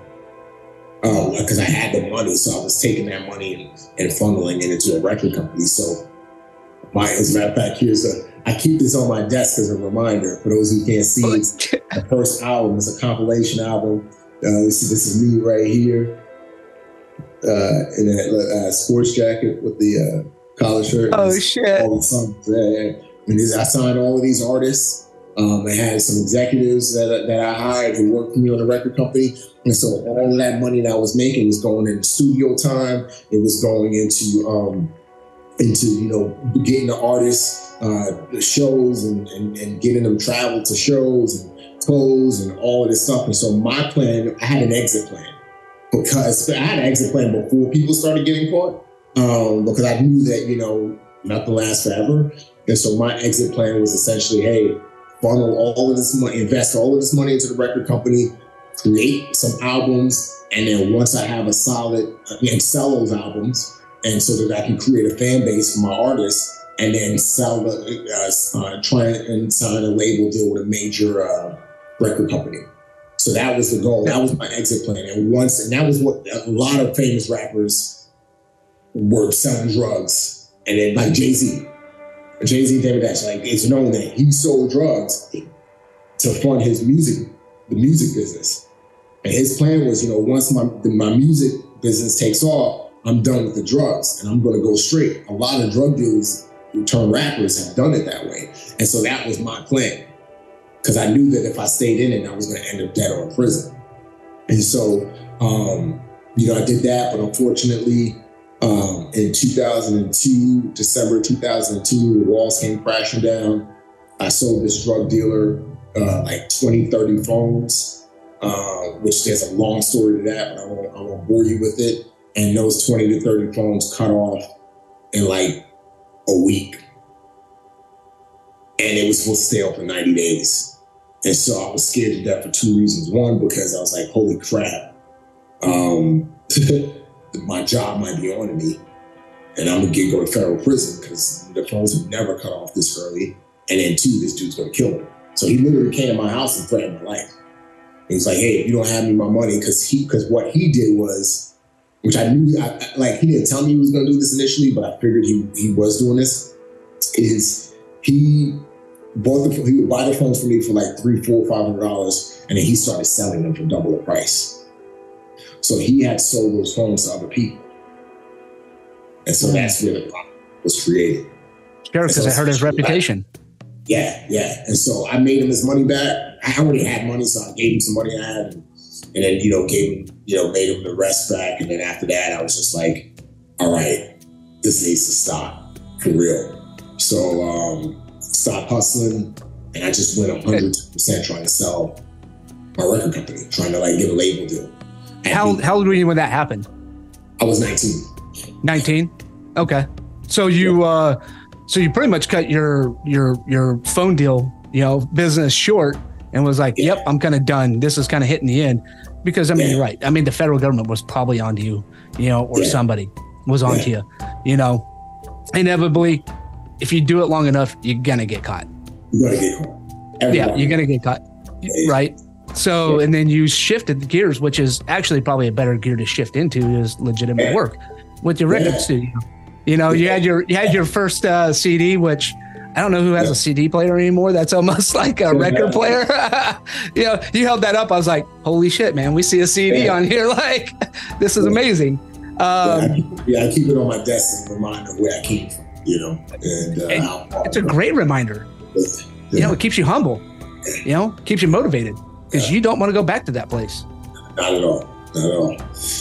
because um, I had the money, so I was taking that money and, and funneling it into a record company. So my, as a matter of fact, here's a, I keep this on my desk as a reminder for those who can't see. the first album is a compilation album. Uh, this, this is me right here uh, in a uh, sports jacket with the collar shirt. Oh shit! All the songs. Yeah, And I signed all of these artists. Um, I had some executives that, that I hired who worked for me on the record company. And so all of that money that I was making was going into studio time. It was going into um, into you know getting the artists uh, shows and, and, and getting them travel to shows and clothes and all of this stuff. And so my plan, I had an exit plan because I had an exit plan before people started getting caught um, because I knew that you know nothing lasts forever. And so my exit plan was essentially, hey, funnel all of this money, invest all of this money into the record company, create some albums, and then once I have a solid, and sell those albums and so that I can create a fan base for my artists and then sell the, uh, uh, try and sign a label deal with a major uh, record company. So that was the goal. That was my exit plan. And once, and that was what a lot of famous rappers were selling drugs. And then like Jay Z, Jay Z, Damon Dash, like it's known that he sold drugs to fund his music, the music business. And his plan was, you know, once my my music business takes off, I'm done with the drugs and I'm going to go straight. A lot of drug dealers who turn rappers have done it that way. And so that was my plan because I knew that if I stayed in it, I was going to end up dead or in prison. And so, um, you know, I did that, but unfortunately, um, in 2002, December 2002, the walls came crashing down. I sold this drug dealer uh, like 20, 30 phones uh, which there's a long story to that, but I won't, I won't bore you with it. And those 20 to 30 phones cut off in like a week. And it was supposed to stay open 90 days. And so I was scared to death for two reasons. One, because I was like, holy crap, um, my job might be on me. And I'm gonna get go to federal prison because the phones have never cut off this early. And then two, this dude's gonna kill me. So he literally came to my house and threatened my life. He was like, "Hey, if you don't have me my money," because he because what he did was, which I knew, I, like he didn't tell me he was to do this initially, but I figured he he was doing this. Is he bought the he would buy the phones for me for like three, four, five hundred dollars, and then he started selling them for double the price. So he had sold those phones to other people, and so that's where the problem was created. Sure, because so it hurt his reputation. Like, yeah, yeah. And so I made him his money back. I already had money, so I gave him some money I had, and, and then you know gave him, you know, made him the rest back. And then after that, I was just like, all right, this needs to stop for real. So um, stop hustling, and I just went 100 percent trying to sell my record company, trying to like get a label deal. How how old were you when that happened? I was 19. 19. Okay. So you. uh so you pretty much cut your your your phone deal, you know, business short and was like, "Yep, I'm kind of done. This is kind of hitting the end." Because I mean, yeah. you're right. I mean, the federal government was probably onto you, you know, or yeah. somebody was onto yeah. you. You know, inevitably, if you do it long enough, you're gonna get caught. You're gonna get caught. Everybody. Yeah, you're gonna get caught. Right. So, and then you shifted the gears, which is actually probably a better gear to shift into is legitimate work with your record studio. You know, you had your you had your first uh, CD, which I don't know who has a CD player anymore. That's almost like a record player. you know, you held that up. I was like, holy shit, man, we see a CD on here. Like, this is amazing. Um, yeah, I keep, yeah, I keep it on my desk and remind of where I came from, you know. And, uh, and it's a great reminder. You know, it keeps you humble, you know, keeps you motivated because you don't want to go back to that place. Not at all Not at all.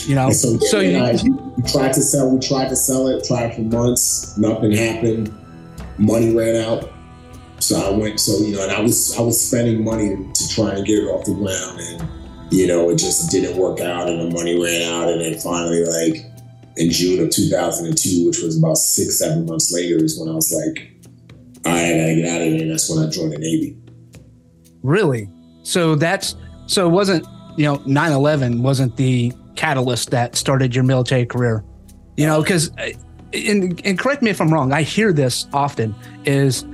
You know, and so, so you, I, we tried to sell. We tried to sell it. Tried for months. Nothing happened. Money ran out. So I went. So you know, and I was I was spending money to try and get it off the ground, and you know, it just didn't work out, and the money ran out, and then finally, like in June of 2002, which was about six seven months later, is when I was like, right, I gotta get out of here, and that's when I joined the Navy. Really? So that's so it wasn't you know 9-11 wasn't the catalyst that started your military career. You know because uh, and, and correct me if i'm wrong i hear this often is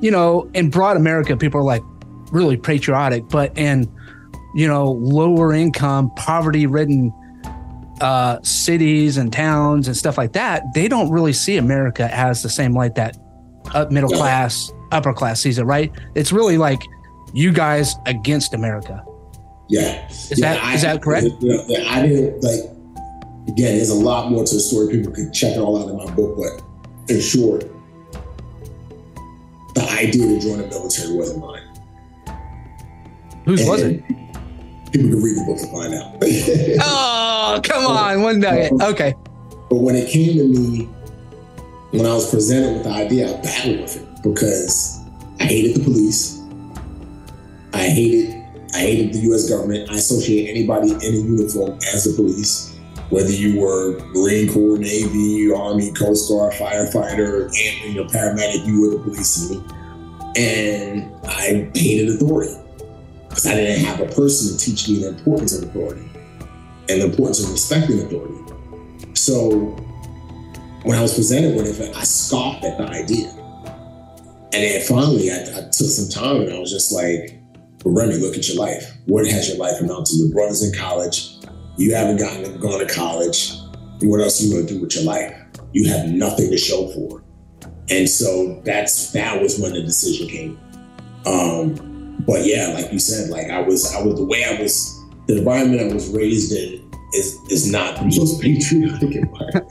you know in broad america people are like really patriotic but in you know lower income poverty ridden uh, cities and towns and stuff like that they don't really see america as the same light that uh, middle class upper class sees it right? It's really like you guys against america yeah. Is yeah, that I, is that correct? Yeah, I didn't like. Again, there's a lot more to the story. People could check it all out in my book, but in short, the idea to join the military wasn't mine. Whose and was it? People can read the book to find out. oh, come on, one nugget. Okay. But when it came to me, when I was presented with the idea, I battled with it because I hated the police. I hated I hated the U.S. government. I associate anybody in a uniform as the police, whether you were Marine Corps, Navy, Army, Coast Guard, firefighter, and you know, paramedic. You were the police to me, and I hated authority because I didn't have a person to teach me the importance of authority and the importance of respecting authority. So when I was presented with it, I scoffed at the idea. And then finally, I, I took some time and I was just like, but Remi, look at your life. What has your life amounted to? Your brother's in college. You haven't gotten gone to college. What else are you going to do with your life? You have nothing to show for. And so that's that was when the decision came. Um, but yeah, like you said, like I was, I was the way I was, the environment I was raised in is is not the most patriotic environment.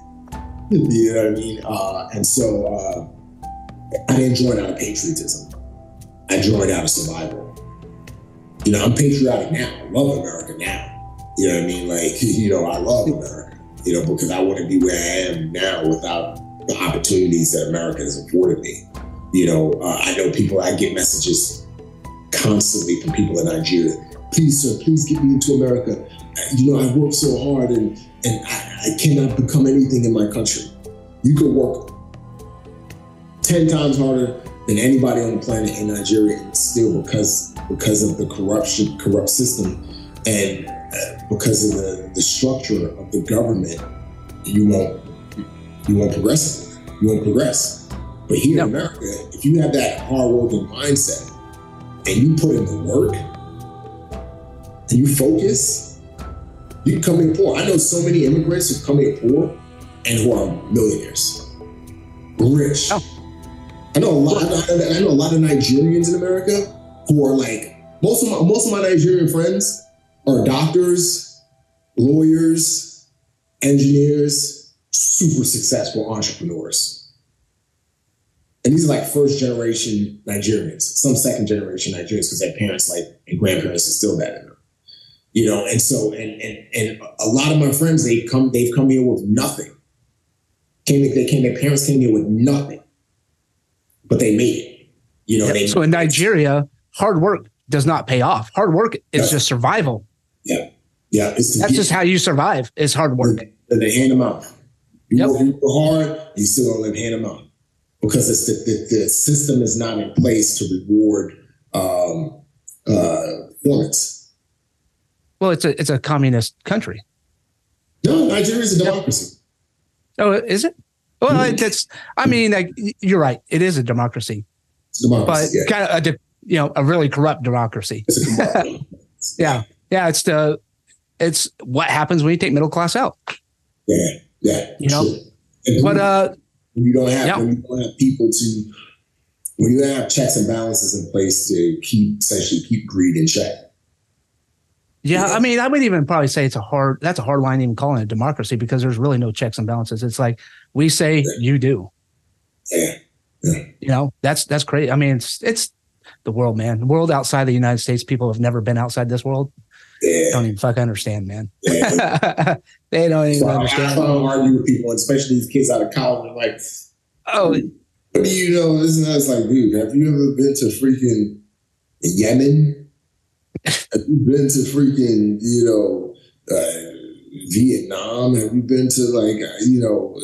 you know what I mean? Uh, and so uh, I didn't join out of patriotism. I joined out of survival you know, I'm patriotic now. I love America now. You know what I mean? Like, you know, I love America, you know, because I to be where I am now without the opportunities that America has afforded me. You know, uh, I know people, I get messages constantly from people in Nigeria. please, sir, please get me into America. You know, I worked so hard and, and I, I cannot become anything in my country. You could work 10 times harder than anybody on the planet in Nigeria, still because because of the corruption, corrupt system, and uh, because of the, the structure of the government, you won't you won't progress. You won't progress. But here no. in America, if you have that hard working mindset and you put in the work and you focus, you can come in poor. I know so many immigrants who come in poor and who are millionaires, rich. Oh. I know a lot. I know a lot of Nigerians in America who are like most of my most of my Nigerian friends are doctors, lawyers, engineers, super successful entrepreneurs. And these are like first generation Nigerians, some second generation Nigerians because their parents like and grandparents that in them. You know, and so and and and a lot of my friends they come they've come here with nothing. Came they came their parents came here with nothing, but they made it. You know, they so in Nigeria, hard work does not pay off. Hard work is just survival. Yeah, yeah. It's That's just how you survive. Is hard work. And they hand them out. You yep. work, hard, you still don't let hand them out because it's the, the, the, system is not in place to reward um, uh, performance. Well, it's a it's a communist country. No, Nigeria is a democracy. Oh, is it? Well, it's. I mean, like, you're right. It is a democracy, democracy but yeah. kind of a you know a really corrupt democracy. yeah, yeah. It's the it's what happens when you take middle class out. Yeah, yeah. You know, but uh, when you don't have yeah. when you don't have people to when you have checks and balances in place to keep essentially keep greed in check. Yeah, yeah, I mean, I would even probably say it's a hard. That's a hard line even calling it democracy because there's really no checks and balances. It's like we say, yeah. you do. Yeah. yeah. You know, that's that's great. I mean, it's it's the world, man. The world outside the United States, people have never been outside this world. Yeah. Don't even fuck understand, man. Yeah. they don't even so understand. I, don't argue with people, especially these kids out of college. Like, oh, what do you know? This and that's like, dude, have you ever been to freaking Yemen? have you been to freaking, you know, uh, Vietnam? Have you been to like, you know,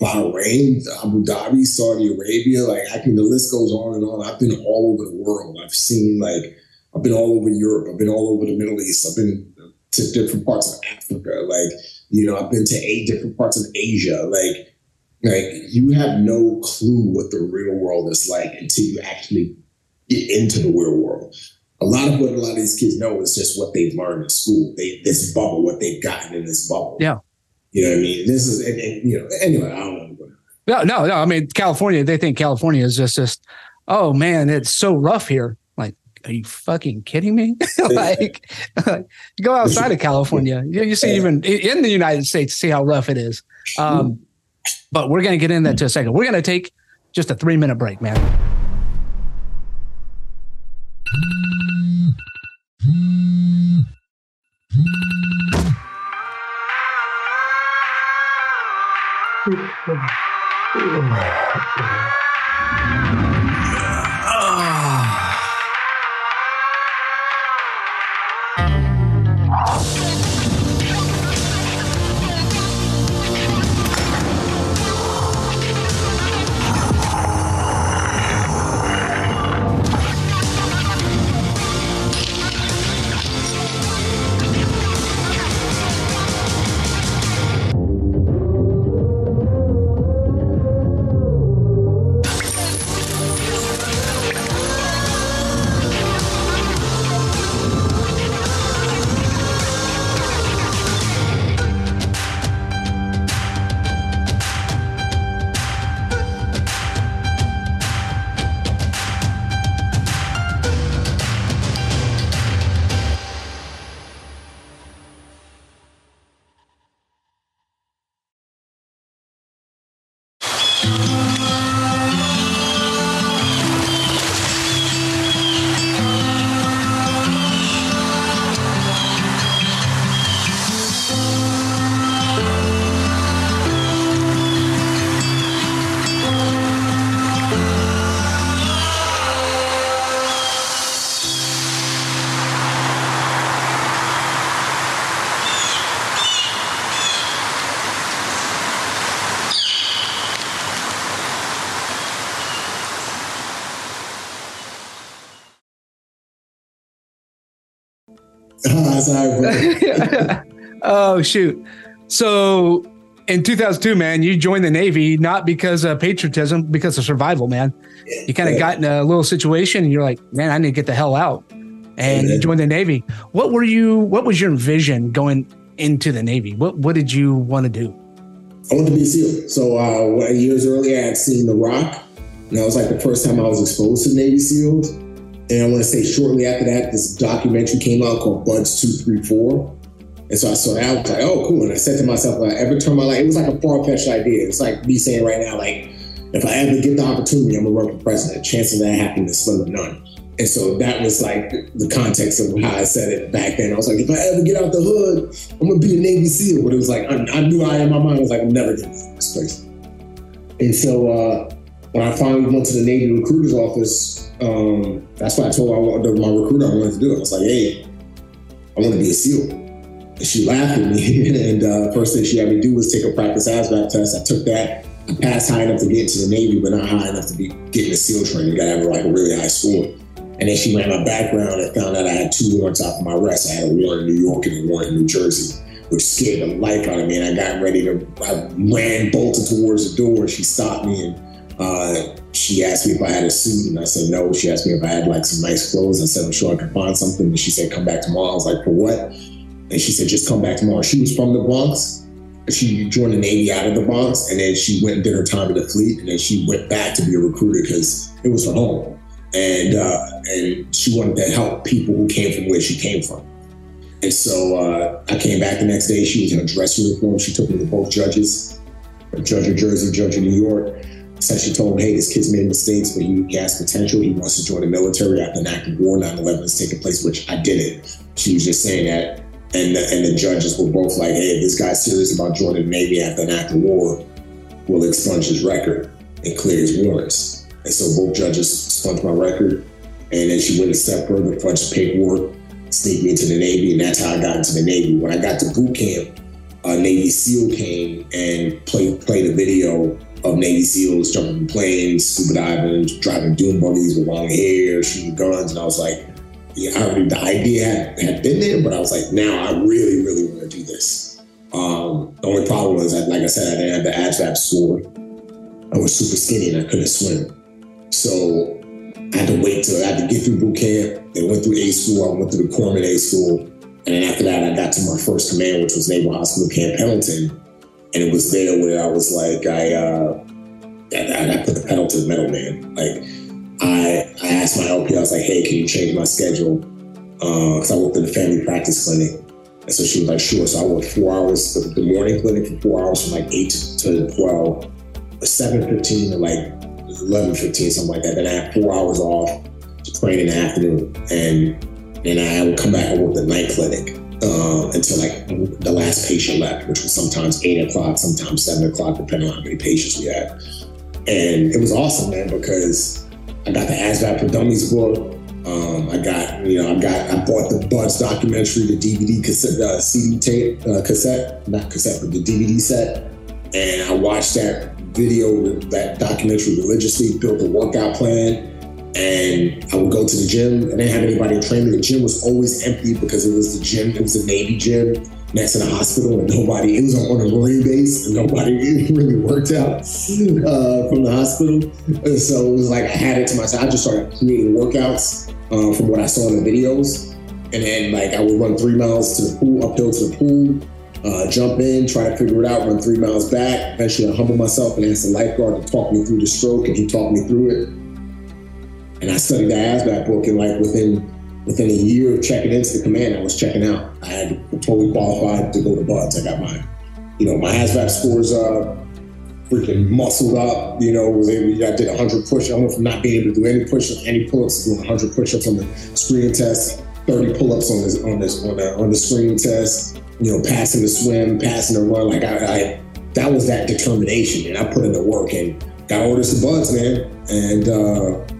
Bahrain, Abu Dhabi, Saudi Arabia. Like I can, the list goes on and on. I've been all over the world. I've seen like, I've been all over Europe. I've been all over the Middle East. I've been to different parts of Africa. Like, you know, I've been to eight different parts of Asia. Like, like you have no clue what the real world is like until you actually get into the real world. A lot of what a lot of these kids know is just what they've learned in school. They this bubble, what they've gotten in this bubble. Yeah. You know what I mean? This is, and, and, you know, anyway, I don't know. No, no, no. I mean, California, they think California is just, just, oh man, it's so rough here. Like, are you fucking kidding me? like, go outside of California. You, you see, even in the United States, see how rough it is. Um, but we're going to get in that to a second. We're going to take just a three minute break, man. Oh, my God. oh shoot. So in 2002, man, you joined the Navy not because of patriotism, because of survival, man. You kind of yeah. got in a little situation and you're like, man, I need to get the hell out. And you joined the Navy. What were you, what was your vision going into the Navy? What, what did you want to do? I wanted to be a SEAL. So uh, years earlier, I had seen The Rock. And that was like the first time I was exposed to Navy SEALs. And I want to say shortly after that, this documentary came out called BUD/S 234. And so I saw that, I was like, oh, cool. And I said to myself, every I like, it was like a far fetched idea. It's like me saying right now, like, if I ever get the opportunity, I'm gonna run for president. Chances of that happening is slim to none. And so that was like the context of how I said it back then. I was like, if I ever get out the hood, I'm gonna be a Navy SEAL. But it was like, I, I knew I in my mind, I was like, I'm never getting this place. And so uh, when I finally went to the Navy recruiter's office, um, that's what I told my recruiter I wanted to do. It. I was like, hey, I want to be a SEAL. She laughed at me. and uh, first thing she had me do was take a practice ASVAB test. I took that. I passed high enough to get into the Navy, but not high enough to be getting a SEAL training. You got to have like a really high score. And then she ran my background and found out I had two warrants off of my arrest. I had a warrant in New York and a warrant in New Jersey, which scared the life out of me. And I got ready to, I ran, bolted towards the door. She stopped me and uh, she asked me if I had a suit, and I said no. She asked me if I had like some nice clothes. I said I'm sure I could find something. And she said, "Come back tomorrow." I was like, "For what?" And she said, "Just come back tomorrow." She was from the Bronx. She joined the Navy out of the Bronx, and then she went and did her time in the fleet, and then she went back to be a recruiter because it was her home and uh, and she wanted to help people who came from where she came from. And so uh, I came back the next day. She was in a dress uniform. She took me to both judges, judge of Jersey, judge in New York. Essentially told me, hey, this kid's made mistakes, but he, has potential. He wants to join the military after an active war. 9-11 is taking place, which I didn't. She was just saying that. And the, and the judges were both like, hey, if this guy's serious about joining the Navy after an active war, we'll expunge his record and clear his warrants. And so both judges expunged my record. And then she went a step further, punched paperwork, sneaked me into the Navy, and that's how I got into the Navy. When I got to boot camp, a Navy SEAL came and played played a video of Navy SEALs jumping from planes, scuba diving, driving dune buggies with long hair, shooting guns, and I was like, already the idea had, had been there, but I was like, now I really, really want to do this. Um, the only problem was, that, like I said, I didn't have the ASVAB. I was super skinny and I couldn't swim. So I had to wait till I had to get through boot camp. Then went through A school. I went through the corpsman A school. And then after that, I got to my first command, which was Naval Hospital Camp Pendleton. And it was there where I was like, I, uh, I, I put the pedal to the metal, man. Like, I, I asked my LP, I was like, hey, can you change my schedule? Because uh, I worked in the family practice clinic. And so she was like, sure. So I worked four hours, the morning clinic for four hours from like 8 to 12, 7.15 to like 11, 15, something like that. Then I had four hours off to train in the afternoon. And then I would come back and work the night clinic uh, until like the last patient left, which was sometimes eight o'clock, sometimes seven o'clock, depending on how many patients we had. And it was awesome, man, because I got the ASVAB for Dummies book. Um, I got, you know, I got, I bought the BUD/S documentary, the DVD cassette, uh, CD tape, uh, cassette, not cassette, but the DVD set. And I watched that video, that documentary religiously, built a workout plan. And I would go to the gym. I didn't have anybody to train me. The gym was always empty because it was the gym, it was a Navy gym next to the hospital, and nobody, it was on a Marine base, and nobody really worked out uh, from the hospital. And so it was like I had it to myself. I just started creating workouts uh, from what I saw in the videos. And then, like, I would run three miles to the pool, uphill to the pool, uh, jump in, try to figure it out, run three miles back. Eventually, I humble myself and ask the lifeguard to talk me through the stroke, and he talked me through it. And I studied the ASVAB book, and like within within a year of checking into the command, I was checking out. I had totally qualified to go to BUD/S. I got my, you know, my ASVAB scores uh, freaking muscled up. You know, was able, I did 100 push-ups. I went from not being able to do any push-ups, any pull-ups doing 100 push-ups on the screen test, 30 pull-ups on this on this on the, on the screen test you know, passing the swim, passing the run. Like I, I, that was that determination, and I put in the work and got orders to BUD/S, man. And uh,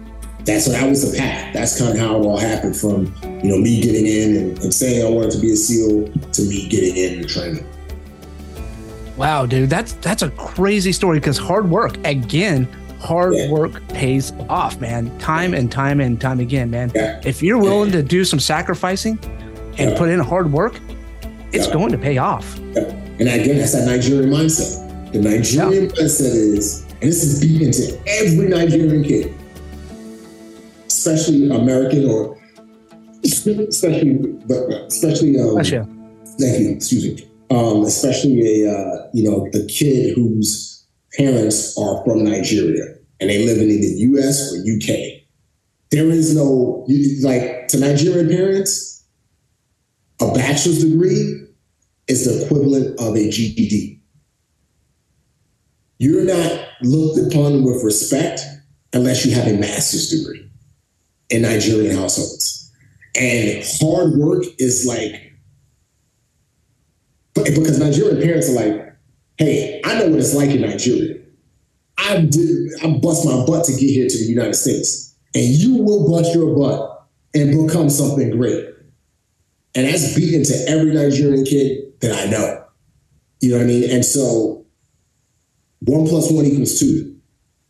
that's what that was the path. That's kind of how it all happened from you know me getting in and, and saying I wanted to be a SEAL to me getting in and training. Wow, dude, that's that's a crazy story because hard work again. Hard yeah. work pays off, man. Time and time and time again, man. Yeah. If you're willing yeah. to do some sacrificing, and put in hard work, it's going to pay off. And again, that's that Nigerian mindset. The Nigerian mindset is, and this is beaten into every Nigerian kid, especially American or especially, especially, um, thank you, excuse me, um, especially a uh, you know the kid whose parents are from Nigeria and they live in either U.S. or U.K. There is no like to Nigerian parents, a bachelor's degree is the equivalent of a GED. You're not looked upon with respect unless you have a master's degree in Nigerian households. And hard work is like, because Nigerian parents are like, hey, I know what it's like in Nigeria. I did, I bust my butt to get here to the United States. And you will bust your butt and become something great. And that's beaten to every Nigerian kid that I know. You know what I mean? And so one plus one equals two.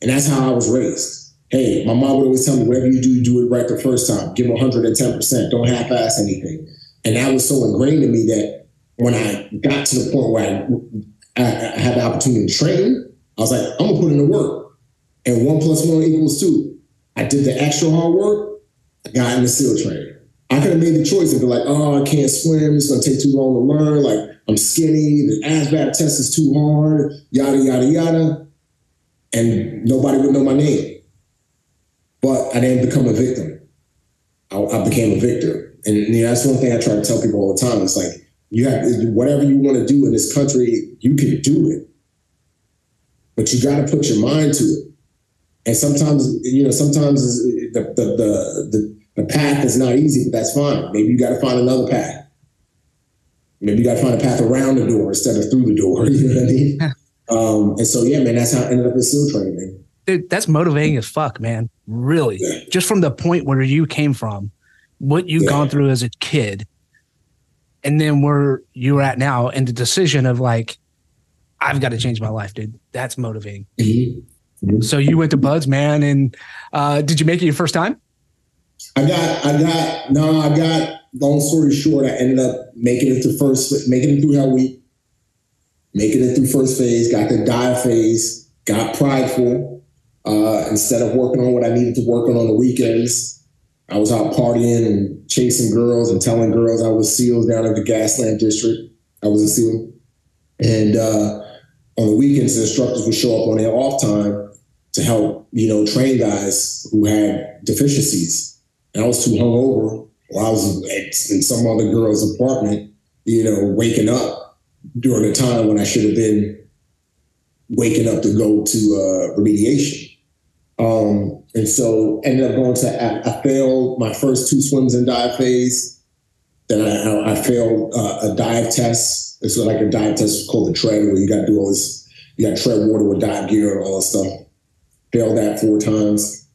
And that's how I was raised. Hey, my mom would always tell me, whatever you do, do it right the first time. Give 110%. Don't half ass anything. And that was so ingrained in me that when I got to the point where I, I, I had the opportunity to train, I was like, I'm gonna put in the work. And one plus one equals two. I did the extra hard work, I got in the SEAL training. I could have made the choice and be like, oh, I can't swim. It's going to take too long to learn. Like, I'm skinny. The ASVAB test is too hard, yada, yada, yada. And nobody would know my name. But I didn't become a victim. I, I became a victor. And you know, that's one thing I try to tell people all the time. It's like, you have whatever you want to do in this country, you can do it. But you got to put your mind to it. And sometimes, you know, sometimes the, the, the, the path is not easy, but that's fine. Maybe you got to find another path. Maybe you got to find a path around the door instead of through the door. You know what I mean? um, and so, yeah, man, that's how I ended up in SEAL training, man. Dude, that's motivating as fuck, man. Really. Yeah. Just from the point where you came from, what you've yeah. gone through as a kid, and then where you're at now, and the decision of like, I've got to change my life, dude. That's motivating. Mm-hmm. Mm-hmm. So you went to BUD/S, man, and uh, did you make it your first time? I got, I got, no, I got, long story short, I ended up making it to first, making it through Hell Week, making it through first phase, got the dive phase, got prideful. Uh, instead of working on what I needed to work on on the weekends, I was out partying and chasing girls and telling girls I was SEALs down at the Gaslamp District. I was a SEAL. And uh, on the weekends, the instructors would show up on their off time to help, you know, train guys who had deficiencies and I was too hungover. While I was in some other girl's apartment, you know, waking up during a time when I should have been waking up to go to uh, remediation. Um, and so ended up going to, I, I, failed my first two swims in dive phase. Then I, I failed uh, a dive test. It's like a dive test called the tread where you got to do all this, you got to tread water with dive gear and all that stuff. Failed that four times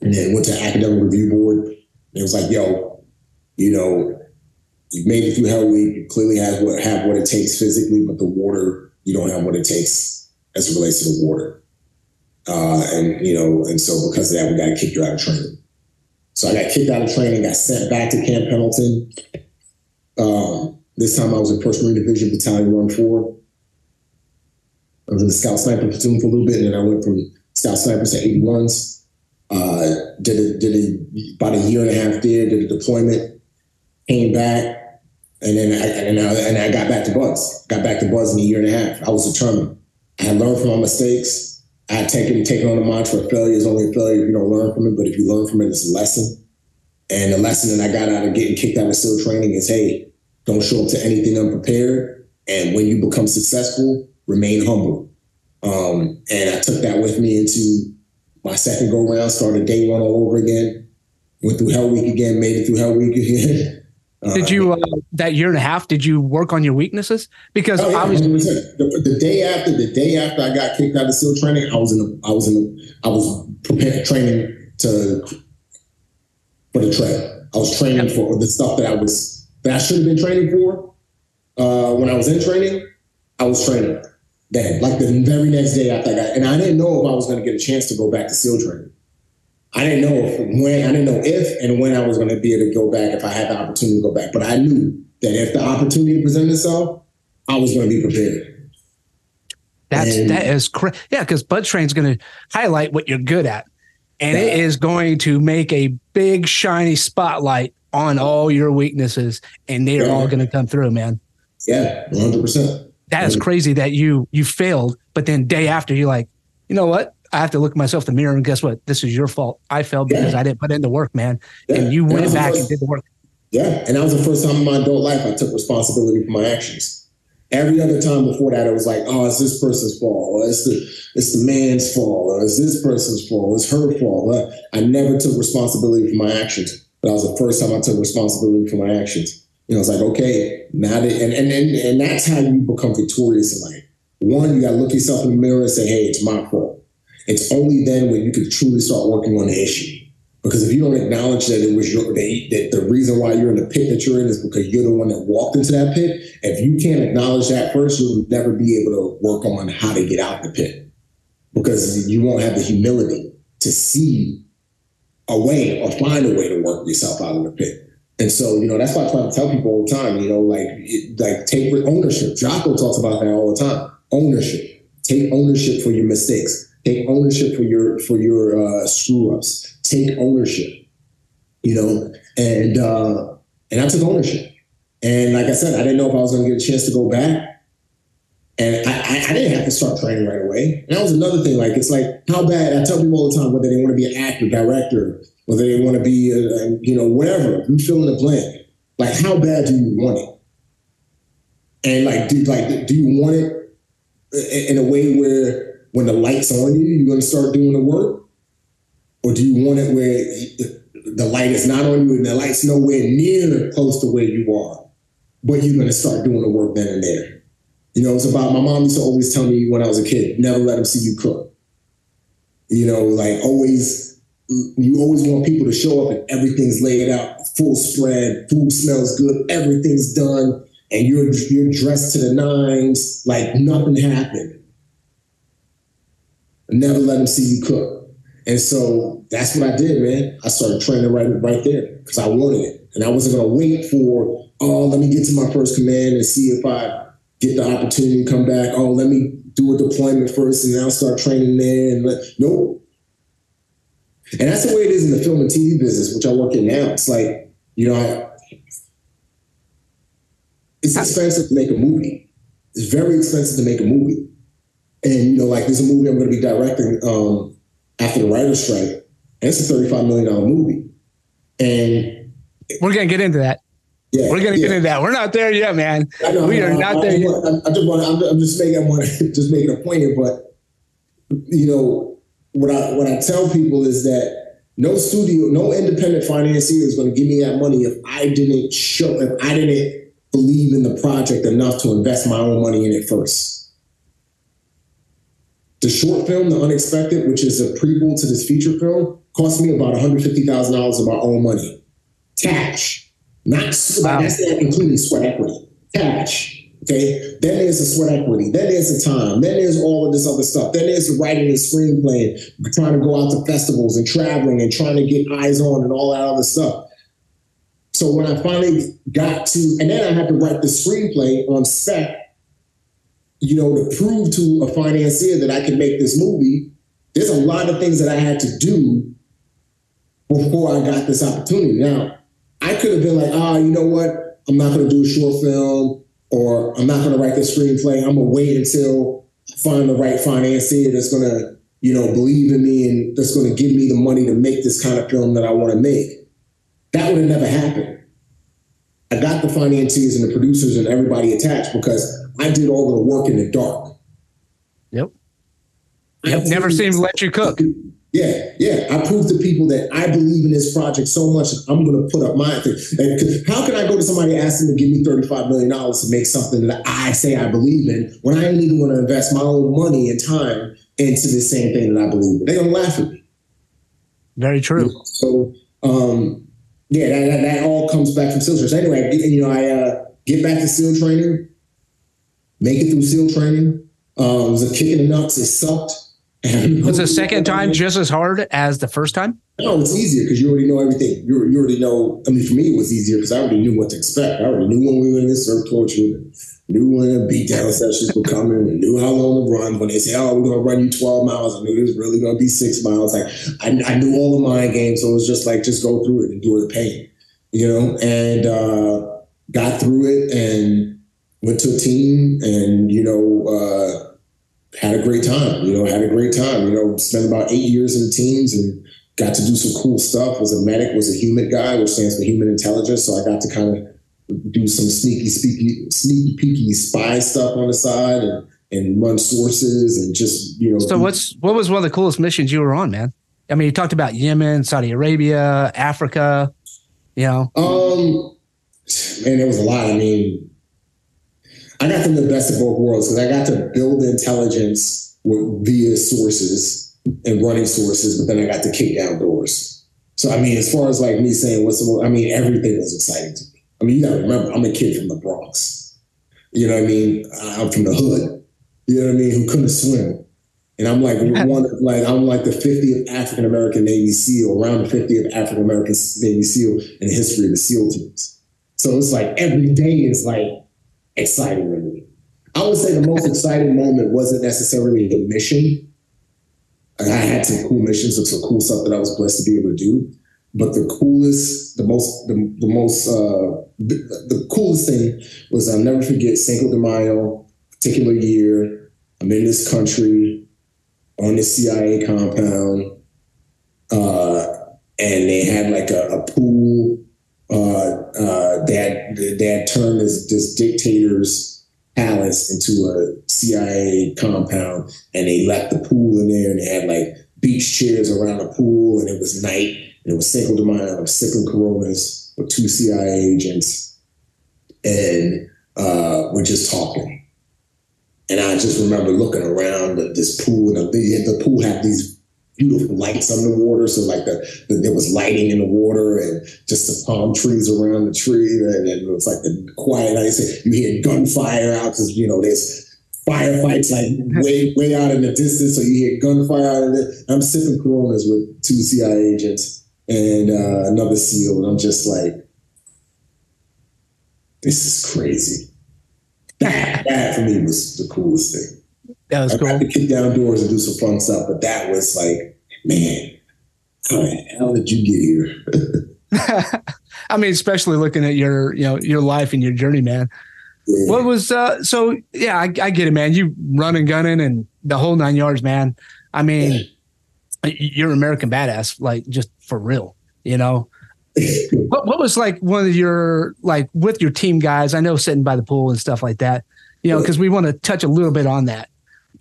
and then went to academic review board. And it was like, yo, you know, you made it through Hell Week. You clearly have what have what it takes physically, but the water, you don't have what it takes as it relates to the water. Uh, and you know, and so because of that, we got kicked out of training. So I got kicked out of training, got sent back to Camp Pendleton. Um, this time I was in First Marine Division Battalion 1-4. I was in the Scout Sniper Platoon for a little bit, and then I went from Scout Snipers to 81s. Uh, did a, did a, about a year and a half there, did a deployment, came back, and then I, and I, and I got back to BUD/S. Got back to BUD/S in a year and a half. I was determined. I had learned from my mistakes. I had taken taken on the mantra: failure is only a failure if you don't learn from it, but if you learn from it, it's a lesson. And the lesson that I got out of getting kicked out of SEAL training is: hey, don't show up to anything unprepared, and when you become successful, remain humble. Um, and I took that with me into my second go round, started day one all over again. Went through Hell Week again, made it through Hell Week again. did you uh, that year and a half? Did you work on your weaknesses? Because oh, yeah, I was the, the, day after the day after I got kicked out of SEAL training, I was in the I was in the I was prepared training to for the trail. I was training yep. for the stuff that I was that I should have been training for. Uh, when I was in training, I was training then, like the very next day after I got, and I didn't know if I was going to get a chance to go back to SEAL training. I didn't know if, when I didn't know if and when I was going to be able to go back if I had the opportunity to go back. But I knew that if the opportunity presented itself, I was going to be prepared. That's and, that is correct. Yeah, because Bud Train's going to highlight what you're good at, and yeah. it is going to make a big shiny spotlight on all your weaknesses, and they're yeah. all going to come through, man. Yeah, one hundred percent. That is crazy that you you failed, but then day after you're like, you know what? I have to look at myself in the mirror and guess what? This is your fault. I failed because yeah. I didn't put in the work, man. Yeah. And you went back first, and did the work. Yeah. And that was the first time in my adult life I took responsibility for my actions. Every other time before that, it was like, oh, it's this person's fault, or it's the it's the man's fault, or it's this person's fault, it's her fault. I never took responsibility for my actions. But that was the first time I took responsibility for my actions. You know, it's like, okay, now that, and, and, and, and that's how you become victorious in life. One, you got to look yourself in the mirror and say, hey, it's my fault. It's only then when you can truly start working on the issue. Because if you don't acknowledge that it was your that, that the reason why you're in the pit that you're in is because you're the one that walked into that pit. If you can't acknowledge that first, you'll never be able to work on how to get out the pit. Because you won't have the humility to see a way or find a way to work yourself out of the pit. And so, you know, that's why I try to tell people all the time, you know, like, it, like take ownership. Jocko talks about that all the time. Ownership. Take ownership for your mistakes. Take ownership for your for your uh, screw ups. Take ownership. You know, and uh, and I took ownership. And like I said, I didn't know if I was going to get a chance to go back. And I, I, didn't have to start training right away. And that was another thing. Like, it's like, how bad, I tell people all the time, whether they want to be an actor, director, whether they want to be, a, a, you know, whatever, you fill in the blank. Like, how bad do you want it? And like, do, like, do you want it in a way where when the light's on you, you're going to start doing the work? Or do you want it where the light is not on you and the light's nowhere near close to where you are, but you're going to start doing the work then and there? You know, it's about my mom used to always tell me when I was a kid, never let them see you cook. You know, like always, you always want people to show up and everything's laid out, full spread, food smells good, everything's done, and you're you're dressed to the nines, like nothing happened. Never let them see you cook. And so that's what I did, man. I started training right, right there because I wanted it. And I wasn't going to wait for, oh, let me get to my first command and see if I get the opportunity to come back. Oh, let me do a deployment first and then I'll start training there. And let, nope. And that's the way it is in the film and TV business, which I work in now. It's like, you know, I, it's expensive to make a movie. It's very expensive to make a movie. And you know, like there's a movie I'm going to be directing um, after the writer's strike, and it's a 35 million dollar movie. And we're going to get into that. Yeah, we're going to yeah. get into that. We're not there yet, man. Know, we are I, not I, there I, yet. I, just want. I'm, I'm just making. I want just making a point here, but you know what I what I tell people is that no studio, no independent financier is going to give me that money if I didn't show, if I didn't believe in the project enough to invest my own money in it first. The short film, The Unexpected, which is a prequel to this feature film, cost me about $150,000 of my own money. Cash. Not wow. that's not including sweat equity. Cash. Okay. Then there's the sweat equity. Then there's the time. Then there's all of this other stuff. Then there's the writing and screenplay, trying to go out to festivals and traveling and trying to get eyes on and all that other stuff. So when I finally got to, and then I had to write the screenplay on spec you know, to prove to a financier that I could make this movie, there's a lot of things that I had to do before I got this opportunity. Now, I could have been like, ah, oh, you know what? I'm not going to do a short film or I'm not going to write the screenplay. I'm going to wait until I find the right financier that's going to, you know, believe in me and that's going to give me the money to make this kind of film that I want to make. That would have never happened. I got the financiers and the producers and everybody attached because I did all the work in the dark. Yep. I've never seen him let you cook. Yeah, yeah. I proved to people that I believe in this project so much I'm going to put up my thing. And how can I go to somebody and ask them to give me $35 million to make something that I say I believe in when I ain't even going to invest my own money and time into the same thing that I believe in? They're going to laugh at me. Very true. So, um, yeah, that, that, that, all comes back from SEAL training. Anyway, you know, I uh, get back to SEAL training make it through SEAL training. Um, it was a kick in the nuts. It sucked. Was the second time just as hard as the first time? No, it's easier because you already know everything. You, you already know. I mean, for me, it was easier because I already knew what to expect. I already knew when we were going to serve torture, knew when the beatdown sessions were coming, and knew how long to run. When they say, "Oh, we're going to run you 12 miles," I knew it was really going to be six miles. Like I, I knew all the mind games, so it was just like just go through it, endure the pain, you know. And uh, got through it and went to a team, and you know. Uh, had a great time, you know, had a great time, you know, spent about eight years in the teams and got to do some cool stuff. Was a medic, was a HUMINT guy, which stands for human intelligence. So I got to kind of do some sneaky, sneaky, sneaky, peeky spy stuff on the side and, and run sources and just, you know. So what's, what was one of the coolest missions you were on, man? I mean, you talked about Yemen, Saudi Arabia, Africa, you know. Um, man, there was a lot. I mean, I got from the best of both worlds because I got to build intelligence with, via sources and running sources, but then I got to kick down doors. So I mean, as far as like me saying what's the, I mean, everything was exciting to me. I mean, you gotta remember, I'm a kid from the Bronx. You know what I mean? I'm from the hood. You know what I mean? Who couldn't swim. And I'm like one of like I'm like the 50th African American Navy SEAL, around the 50th African American Navy SEAL in the history of the SEAL teams. So it's like every day is like exciting me. I would say the most exciting moment wasn't necessarily the mission. I had some cool missions and some cool stuff that I was blessed to be able to do. But the coolest, the most, the, the most, uh, the, the coolest thing was I'll never forget Cinco de Mayo, particular year. I'm in this country on the CIA compound, uh, and they had like a, a pool. Uh, uh, they had turned this, this dictator's palace into a CIA compound, and they left the pool in there, and they had like beach chairs around the pool, and it was night, and it was Cinco de Mayo. I was sipping Coronas with two CIA agents, and uh, we're just talking. And I just remember looking around this pool, and the, the pool had these beautiful lights on the water. So like the, the, there was lighting in the water and just the palm trees around the tree. And, and it was like the quiet night. You hear gunfire out because, you know, there's firefights like way, way out in the distance. So you hear gunfire out of it. I'm sipping Coronas with two CIA agents and uh, another SEAL. And I'm just like, this is crazy. That, that for me was the coolest thing. That was I cool. got to kick down doors and do some fun stuff, but that was like, man, how the hell did you get here? I mean, especially looking at your, you know, your life and your journey, man. Yeah. What was uh so yeah, I, I, get it, man. You running, gunning, and the whole nine yards, man. I mean, yeah. you're American badass, like just for real, you know. what, what was like one of your like with your team guys? I know sitting by the pool and stuff like that, you know, because we want to touch a little bit on that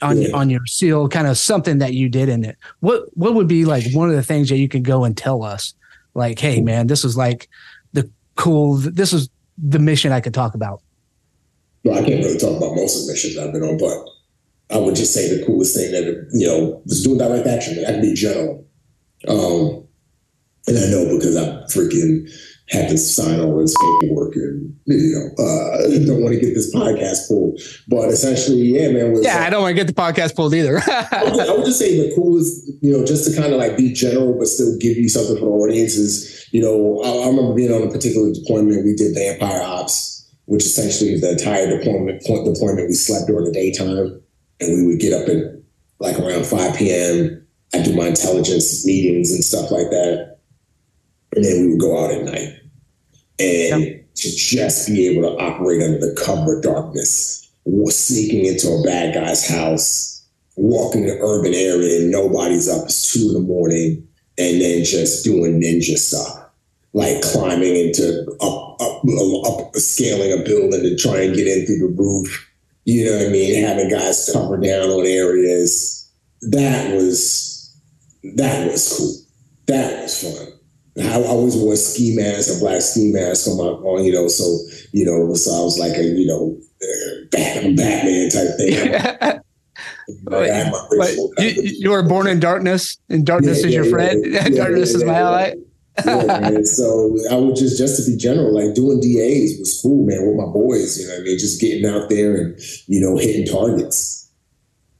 on yeah. on your seal, kind of something that you did in it. What what would be like one of the things that you can go and tell us? Like, hey man, this is like the cool. This is the mission I could talk about. No, I can't really talk about most of the missions I've been on, but I would just say the coolest thing that you know was doing direct action. I could be general, um, and I know because I'm freaking had to sign all this paperwork and you know uh, don't want to get this podcast pulled. But essentially, yeah, man. Was, yeah, I don't want to get the podcast pulled either. I, would, I would just say the coolest, you know, just to kind of like be general but still give you something for the audience is, you know, I, I remember being on a particular deployment. We did Vampire Ops, which essentially is the entire deployment point deployment. We slept during the daytime, and we would get up at like around five p.m. I do my intelligence meetings and stuff like that and then we would go out at night. And to just be able to operate under the cover of darkness, sneaking into a bad guy's house, walking in an urban area and nobody's up, it's two in the morning, and then just doing ninja stuff. Like climbing into up, up, up, scaling a building to try and get in through the roof. You know what I mean? Having guys cover down on areas. That was that was cool. That was fun. I always wore a ski mask, a black ski mask on my, on, you know, so, you know, so I was like a, you know, uh, Batman, Batman type thing. but, you, you, were born in darkness, and darkness yeah, is yeah, your friend. Yeah, darkness is my ally. yeah, man. So I would just, just to be general, like doing DAs was cool, man, with my boys. You know what I mean? Just getting out there and you know hitting targets.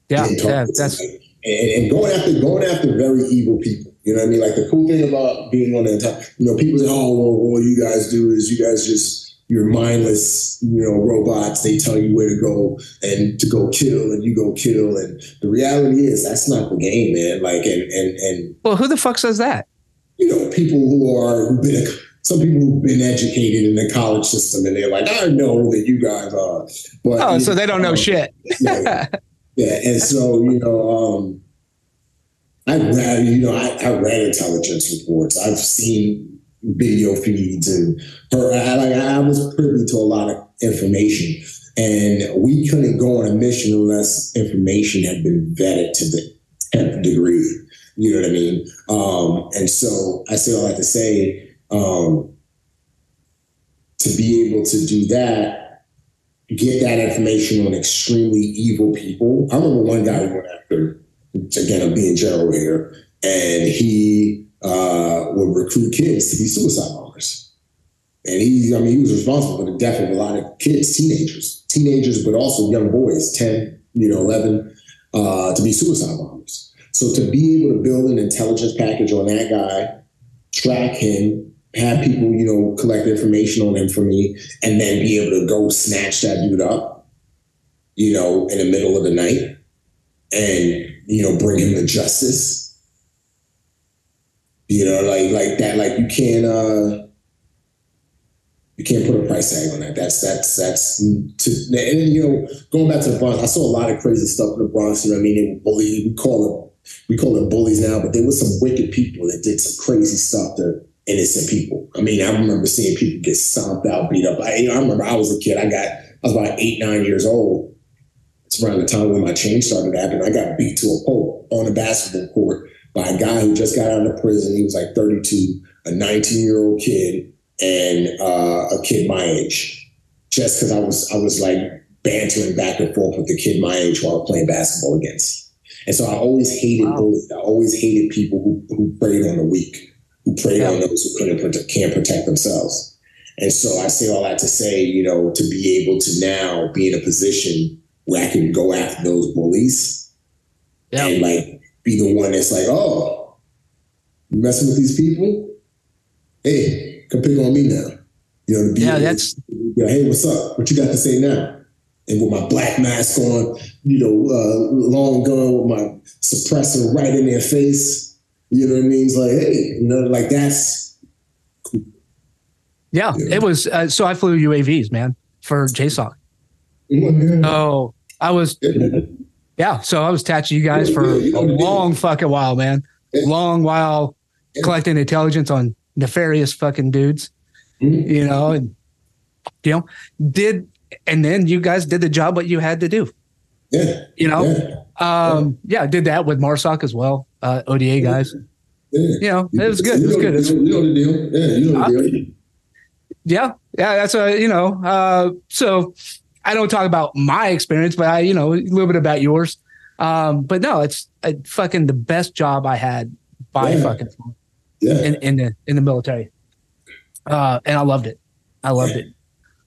Yeah, hitting targets yeah, that's. And, and going after going after very evil people. You know what I mean? Like the cool thing about being on the top, you know, people say, "Oh, well, all you guys do is you guys just you're mindless, you know, robots. They tell you where to go and to go kill, and you go kill. And the reality is that's not the game, man. Like, and and and well, who the fuck says that? You know, people who are who've been some people who've been educated in the college system, and they're like, I know that you guys are, but oh, so they don't know, know shit. yeah, yeah, and so you know, um, I read, you know, I, I read intelligence reports. I've seen video feeds and her, I, like I was privy to a lot of information. And we couldn't go on a mission unless information had been vetted to the 10th degree. You know what i mean? Um, and so i all that to say um, to be able to do that get that information on extremely evil people. I remember one guy who went after again i'm being general here and he uh, would recruit kids to be suicide bombers. And he, I mean, he was responsible for the death of a lot of kids, teenagers, teenagers, but also young boys, 10, you know, 11, uh, to be suicide bombers. So to be able to build an intelligence package on that guy, track him, have people, you know, collect information on him for me, and then be able to go snatch that dude up, you know, in the middle of the night and, you know, bring him to justice you know, like like that. Like you can't uh you can't put a price tag on that. That's that's that's to and you know, going back to the Bronx, I saw a lot of crazy stuff in the Bronx. You know what I mean? They bullied. We call them we call them bullies now, but there was some wicked people that did some crazy stuff to innocent people. I mean, I remember seeing people get stomped out, beat up. I, you know, I remember I was a kid. I got I was about eight, nine years old. It's around the time when my change started happening. I got beat to a pulp on a basketball court by a guy who just got out of prison. He was like 32, a 19 year old kid, and uh, a kid my age. Just because I was I was like bantering back and forth with the kid my age while playing basketball against. And so I always hated wow. bullies. I always hated people who, who preyed on the weak, who preyed yeah. on those who couldn't protect, can't protect themselves. And so I say all that to say, you know, to be able to now be in a position where I can go after those bullies yeah. and like be the one that's like, oh, you messing with these people? Hey, come pick on me now. You know, yeah, that's you know, hey, what's up? What you got to say now? And with my black mask on, you know, uh, long gun with my suppressor right in their face. You know what I mean? It's like, hey, you know, like that's. Yeah, it was. Uh, so I flew UAVs, man, for JSOC. Mm-hmm. Oh, I was yeah, so I was attached to you guys for a long fucking while, man. Long while collecting intelligence on nefarious fucking dudes. Mm-hmm. You know, and you know, did and then you guys did the job what you had to do. Yeah. You know? Yeah. Um, yeah, did that with Marsoc as well. Uh, ODA guys. Yeah. You know, it was good. It was good. You know the deal. Yeah, you know the deal. Yeah, yeah, that's a you know. Uh, so I don't talk about my experience, but I, you know, a little bit about yours. Um, but no, it's a, fucking the best job I had by yeah. fucking yeah. in, in the in the military. Uh, and I loved it. I loved it.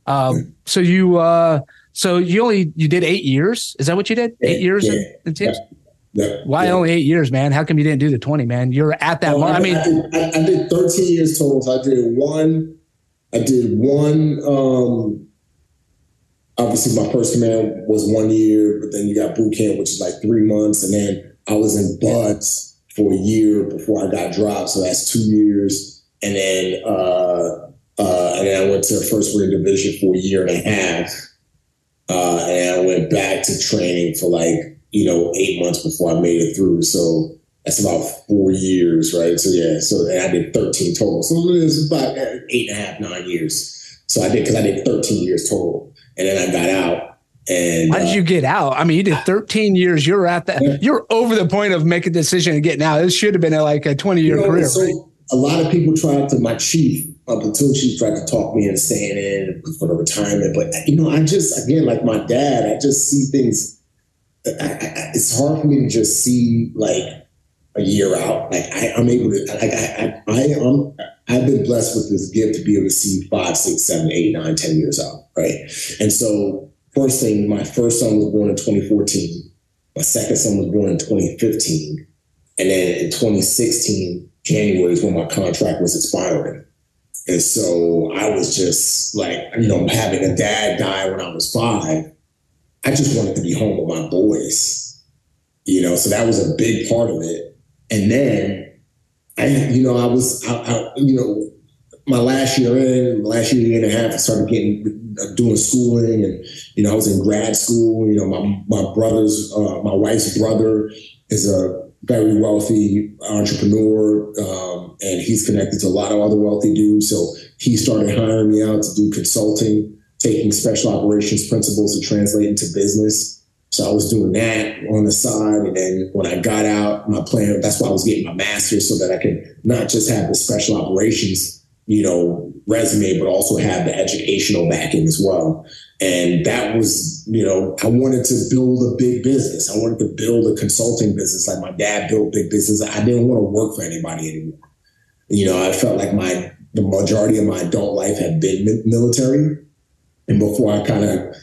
Um, so you uh, so you only you did eight years? Is that what you did? Eight years in, in teams? Yeah. Why only eight years, man? How come you didn't do the 20, man? You're at that. Oh, I, I, mean, I did, I, I did 13 years total. So I did one, I did one, um, obviously my first command was one year, but then you got boot camp, which is like three months, and then I was in BUD/S for a year before I got dropped, so that's two years, and then uh, uh, and then I went to first Marine Division for a year and a half, uh, and I went back to training for like you know eight months before I made it through. So that's about four years, right? So yeah, so I did 13 total. So it was about eight and a half, nine years. So I did because I did 13 years total and then I got out. And why did uh, you get out? I mean, you did 13 years. You're at that. You're over the point of making a decision and getting out. This should have been a, like a 20 year you know, career. So right? a lot of people tried to. My chief, my platoon chief, tried to talk me into staying in for the retirement. But you know, I just again, like my dad, I just see things. I, I, it's hard for me to just see like a year out. Like I, am able to. Like I, I, I am. I've been blessed with this gift to be able to see five, six, seven, eight, nine, ten years out, right? And so, first thing, my first son was born in 2014. My second son was born in 2015. And then in 2016, January is when my contract was expiring. And so I was just like, you know, having a dad die when I was five, I just wanted to be home with my boys, you know, so that was a big part of it. And then I, you know, I was, I, I, you know, my last year in, last year, year and a half, I started getting, uh, doing schooling and, you know, I was in grad school, you know, my, my brother's, uh, my wife's brother is a very wealthy entrepreneur, um, and he's connected to a lot of other wealthy dudes. So he started hiring me out to do consulting, taking special operations principles and translate into business. So I was doing that on the side. And then when I got out, my plan, that's why I was getting my master's so that I could not just have the special operations, you know, resume, but also have the educational backing as well. And that was, you know, I wanted to build a big business. I wanted to build a consulting business like my dad built big business. I didn't want to work for anybody anymore. You know, I felt like my the majority of my adult life had been military. And before I kind of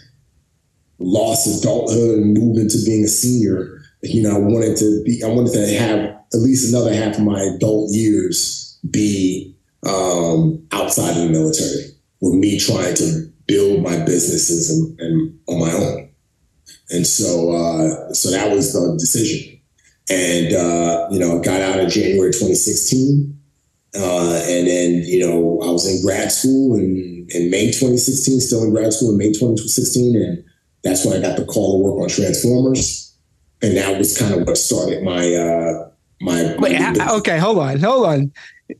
lost adulthood and moved into being a senior, you know, I wanted to be, I wanted to have at least another half of my adult years be um, outside of the military with me trying to build my businesses and, and on my own. And so, uh, so that was the decision. And, uh, you know, got out in January 2016. Uh, and then, you know, I was in grad school in, in May 2016, still in grad school in May 2016. And that's when I got the call to work on Transformers. And that was kind of what started my, uh, my, Wait, okay, hold on, hold on.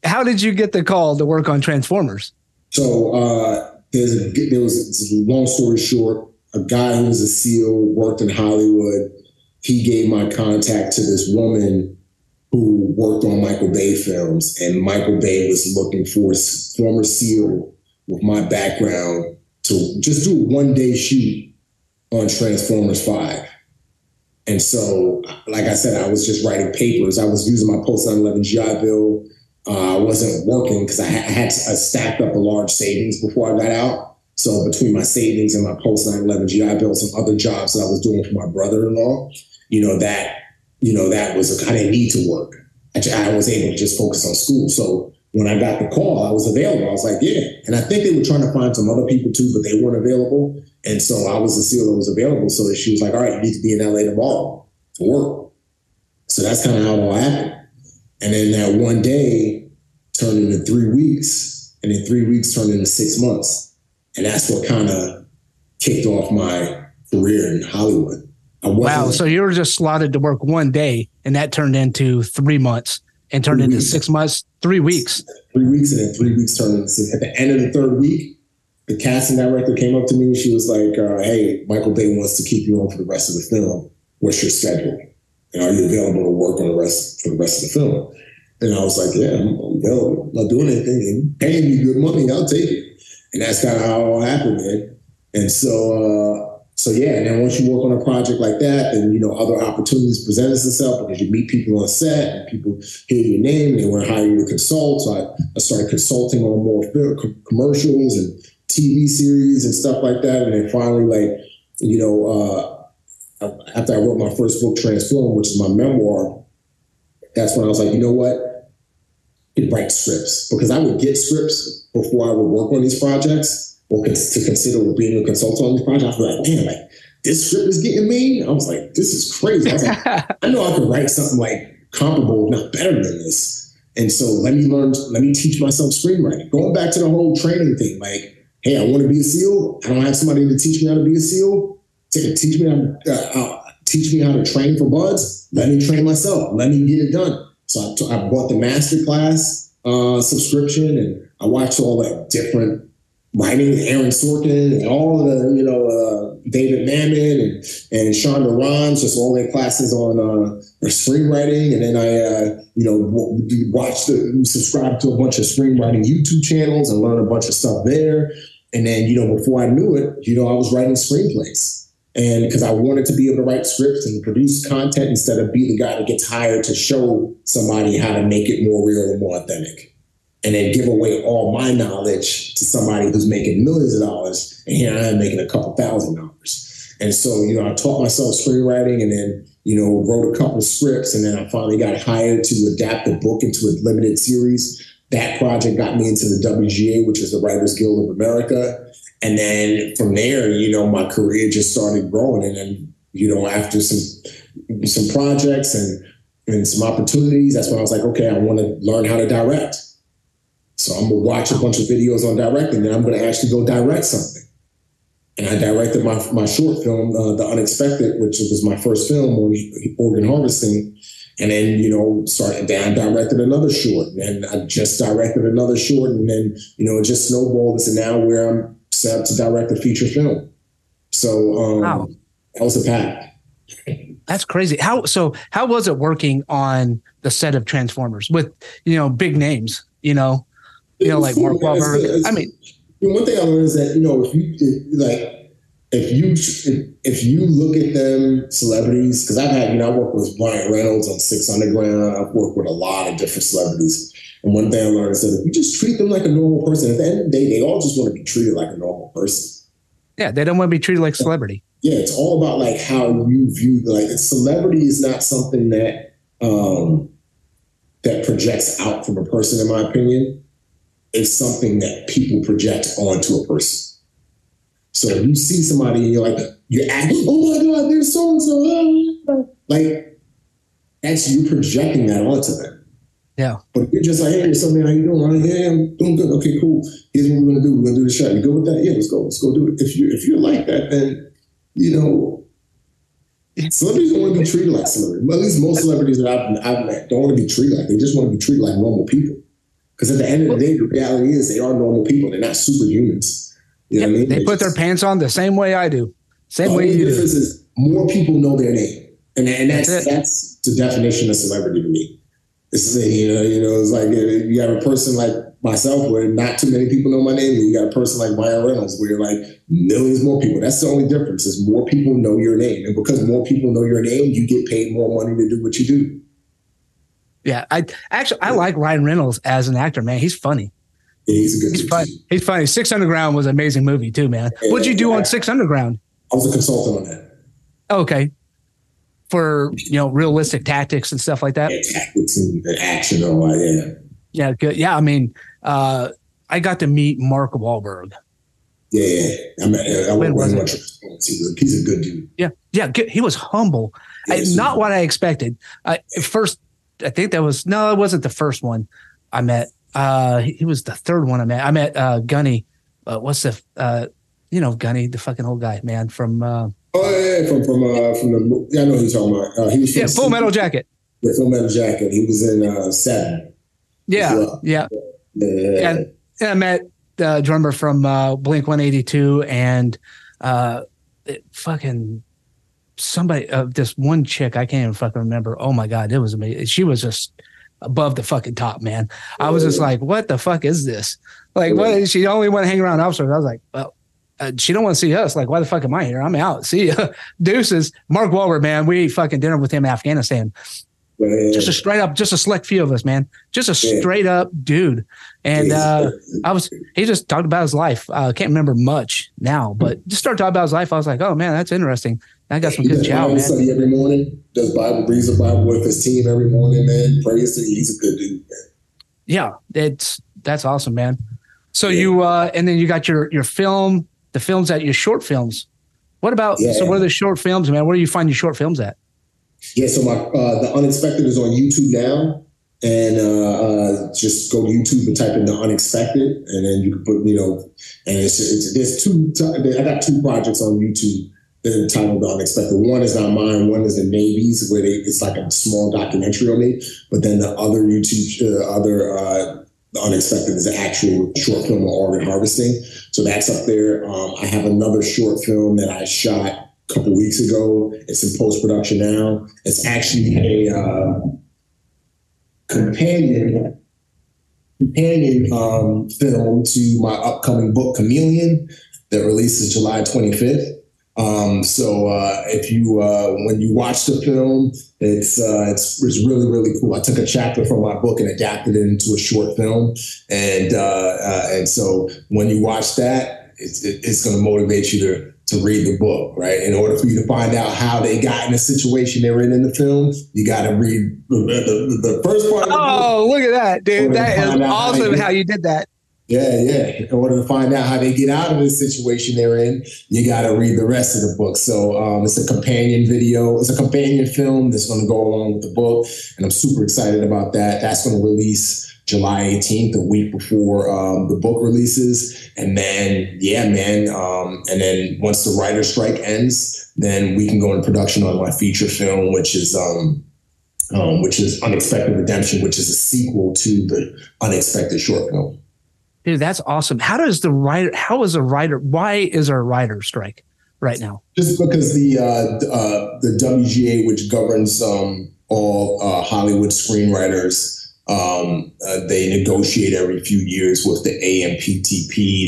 How did you get the call to work on Transformers? So, uh, there's a, there was a long story short, a guy who was a SEAL worked in Hollywood. He gave my contact to this woman who worked on Michael Bay films, and Michael Bay was looking for a former SEAL with my background to just do a one day shoot on Transformers 5. And so, like I said, I was just writing papers. I was using my post 9 11 GI Bill uh, I wasn't working because I, ha- I, had stacked up a large savings before I got out. So between my savings and my post 9/11 GI Bill, some other jobs that I was doing for my brother-in-law, you know that you know that was I didn't need to work. I, I was able to just focus on school. So when I got the call, I was available. I was like, yeah. And I think they were trying to find some other people too, but they weren't available. And so I was the SEAL that was available. So that she was like, all right, you need to be in LA tomorrow to work. So that's kind of how it all happened. And then that one day turned into three weeks, and then three weeks turned into six months. And that's what kind of kicked off my career in Hollywood. Wow. So you were just slotted to work one day, and that turned into three months and turned into weeks. six months, three weeks. Three weeks, and then three weeks turned. At the end of the third week, the casting director came up to me and she was like, uh, Hey, Michael Bay wants to keep you on for the rest of the film. What's your schedule? And are you available to work on the rest for the rest of the film? And I was like, yeah, I'm available. I'm not doing anything. And paying me good money, I'll take it. And that's kind of how it all happened, man. And so, uh, so yeah, and then once you work on a project like that, then you know other opportunities present themselves because you meet people on set and people hear your name and they want to hire you to consult. So I, I started consulting on more commercials and TV series and stuff like that. And then finally, like you know, uh, after I wrote my first book, Transform, which is my memoir, that's when I was like, you know what? I write scripts because I would get scripts before I would work on these projects or to consider being a consultant on these projects. I was like, man, like this script is getting me. I was like, this is crazy. I was like, I know I could write something like comparable, if not better than this. And so let me learn, let me teach myself screenwriting. Going back to the whole training thing, like, hey, I want to be a SEAL. I don't have somebody to teach me how to be a SEAL to teach me how to, uh, uh, teach me how to train for BUD/S. Let me train myself. Let me get it done. So I, t- I bought the master class uh, subscription and I watched all the different writing, Aaron Sorkin and all the, you know, uh, David Mamet and, and Shonda Rhimes, just all their classes on uh, screenwriting. And then I, uh, you know, watched, the, subscribe to a bunch of screenwriting YouTube channels and learn a bunch of stuff there. And then, you know, before I knew it, you know, I was writing screenplays and because I wanted to be able to write scripts and produce content instead of be the guy that gets hired to show somebody how to make it more real and more authentic. And then give away all my knowledge to somebody who's making millions of dollars. And here I am making a couple thousand dollars. And so, you know, I taught myself screenwriting and then, you know, wrote a couple scripts, and then I finally got hired to adapt the book into a limited series. That project got me into the WGA, which is the Writers Guild of America. And then from there, you know, my career just started growing. And then, you know, after some some projects and and some opportunities, that's when I was like, okay, I want to learn how to direct. So I'm gonna watch a bunch of videos on directing, then I'm gonna actually go direct something. And I directed my my short film, uh, The Unexpected, which was my first film on organ harvesting. And then, you know, started then I directed another short, and I just directed another short, and then, you know, it just snowballed. And now where I'm set up to direct a feature film. So um, wow. that was a path. That's crazy. How so? How was it working on the set of Transformers with you know big names? You know, you know like Mark Wahlberg. I mean, one thing I learned is that you know if you if, like if you if, if you look at them celebrities because I've had you know I worked with Ryan Reynolds on Six Underground. I've worked with a lot of different celebrities. And one thing I learned is that if you just treat them like a normal person, at the end of the day, they all just want to be treated like a normal person. Yeah, they don't want to be treated like celebrity. Yeah, it's all about like how you view like celebrity is not something that um that projects out from a person, in my opinion. It's something that people project onto a person. So if you see somebody and you're like, you're acting, oh my God, there's so and so. Like, that's you projecting that onto them. Yeah. But you're just like, hey, something, how you doing? Like, yeah, I'm doing good. Okay, cool. Here's what we're gonna do. We're gonna do the shot. You go with that? Yeah, let's go. Let's go do it. If you if you're like that, then you know celebrities don't want to be treated like celebrities. At least most celebrities that I've, I've met don't want to be treated like. They just want to be treated like normal people. Because at the end of the day, the reality is they are normal people. They're not superhumans. You know what I mean? They, they put their pants on the same way I do. Same way you difference do. is more people know their name. And, and that's that's, that's the definition of celebrity to me. It's you know, you know, it's like you got a person like myself where not too many people know my name, and you got a person like Ryan Reynolds where like millions more people. That's the only difference is more people know your name, and because more people know your name, you get paid more money to do what you do. Yeah, I actually I like Ryan Reynolds as an actor, man. He's funny. Yeah, he's a good. He's funny. He's funny. Six Underground was an amazing movie too, man. Yeah, What'd you do yeah. on Six Underground? I was a consultant on that. Okay, for you know realistic tactics and stuff like that. Yeah, tactics and, action, all that. Yeah. Yeah, good. Yeah, I mean, uh, I got to meet Mark Wahlberg. Yeah. I mean, I when was it? He's a good dude. Yeah, yeah. He was humble. I, not what I expected. I, first, I think that was no, it wasn't the first one I met. Uh, he, he was the third one I met. I met uh, Gunny. Uh, what's the uh, you know Gunny, the fucking old guy, man from. Uh, Oh yeah, from from uh, from the yeah, I know who you're talking about. Uh, he was yeah, Full Metal Jacket. Yeah, Full Metal Jacket. He was in uh, Seven. Yeah, well. yeah, yeah. And, and I met the drummer from uh, Blink 182 and uh, it, fucking somebody, uh, this one chick I can't even fucking remember. Oh my god, it was amazing. She was just above the fucking top, man. I was just like, what the fuck is this? Like, what? She only want to hang around officers. I was like, well, uh, she don't want to see us. Like, why the fuck am I here? I'm out. See ya. Deuces. Mark Wahlberg, man. We fucking dinner with him in Afghanistan. Just a straight up, just a select few of us, man. Just a straight up dude. And uh, I was, he just talked about his life. I uh, can't remember much now, but just started talking about his life. I was like, oh man, that's interesting. I got some good man. Study every morning. Does Bible, reads the Bible with his team every morning, man. Praise to He's a good dude, man. Yeah, it's that's awesome, man. So yeah. you uh and then you got your your film the films at your short films. What about yeah. so? What are the short films, man? Where do you find your short films at? Yeah, so my uh, the unexpected is on YouTube now, and uh, uh, just go to YouTube and type in the unexpected, and then you can put you know, and it's, it's there's two. I got two projects on YouTube The Unexpected. One is not mine. One is the Navy's, where they, it's like a small documentary on me. But then the other YouTube, uh, other uh, unexpected is an actual short film on organ harvesting. So that's up there. Um, I have another short film that I shot a couple weeks ago. It's in post production now. It's actually a uh, companion companion um, film to my upcoming book Chameleon that releases July 25th. Um, so uh, if you uh, when you watch the film, it's, uh, it's it's really really cool. I took a chapter from my book and adapted it into a short film, and uh, uh, and so when you watch that, it's it's going to motivate you to to read the book, right? In order for you to find out how they got in the situation they're in in the film, you got to read the, the, the, first part. oh, look at that, dude! That is awesome how, how you did that. Yeah, yeah. In order to find out how they get out of the situation they're in, you got to read the rest of the book. So um, it's a companion video. It's a companion film that's going to go along with the book, and I'm super excited about that. That's going to release July 18th, a week before um, the book releases. And then, yeah, man. Um, and then once the writer strike ends, then we can go into production on my feature film, which is um, um, which is Unexpected Redemption, which is a sequel to the Unexpected short film. Dude, that's awesome. How does the writer? How is a writer? Why is a writer strike right now? Just because the uh, uh, the WGA, which governs um, all uh, Hollywood screenwriters um, uh, they negotiate every few years with the AMPTP.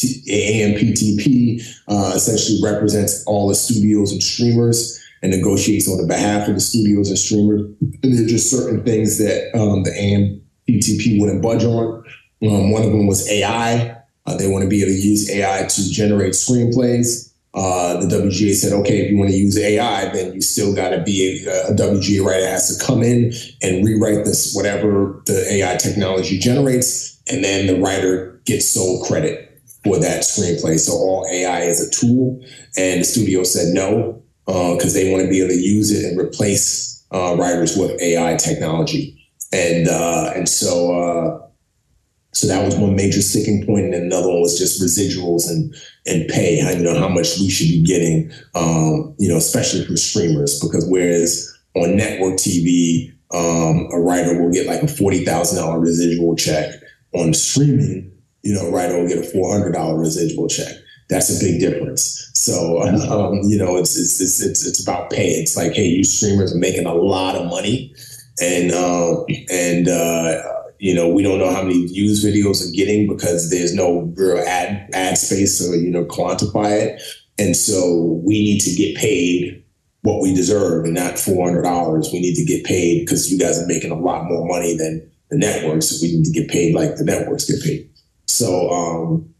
The AMPTP uh, essentially represents all the studios and streamers and negotiates on the behalf of the studios and streamers. And there are just certain things that um, the AMPTP wouldn't budge on. Um, one of them was AI. Uh, they want to be able to use AI to generate screenplays uh, the WGA said, okay, if you want to use AI, then you still got to be a, a, WGA writer has to come in and rewrite this, whatever the AI technology generates. And then the writer gets sole credit for that screenplay. So all AI is a tool. And the studio said no, because uh, they want to be able to use it and replace uh, writers with AI technology. And, uh, and so, uh, so that was one major sticking point, and another one was just residuals and and pay. How you know how much we should be getting, um, you know, especially for streamers, because whereas on network TV, um, a writer will get like a forty thousand dollar residual check. On streaming, you know, a writer will get a four hundred dollar residual check. That's a big difference. So, um, you know, it's, it's it's it's it's about pay. It's like, hey, you streamers are making a lot of money, and um, and uh, you know, we don't know how many views videos are getting because there's no real ad ad space to you know quantify it, and so we need to get paid what we deserve and not four hundred dollars. We need to get paid because you guys are making a lot more money than the networks. So we need to get paid like the networks get paid. So, um,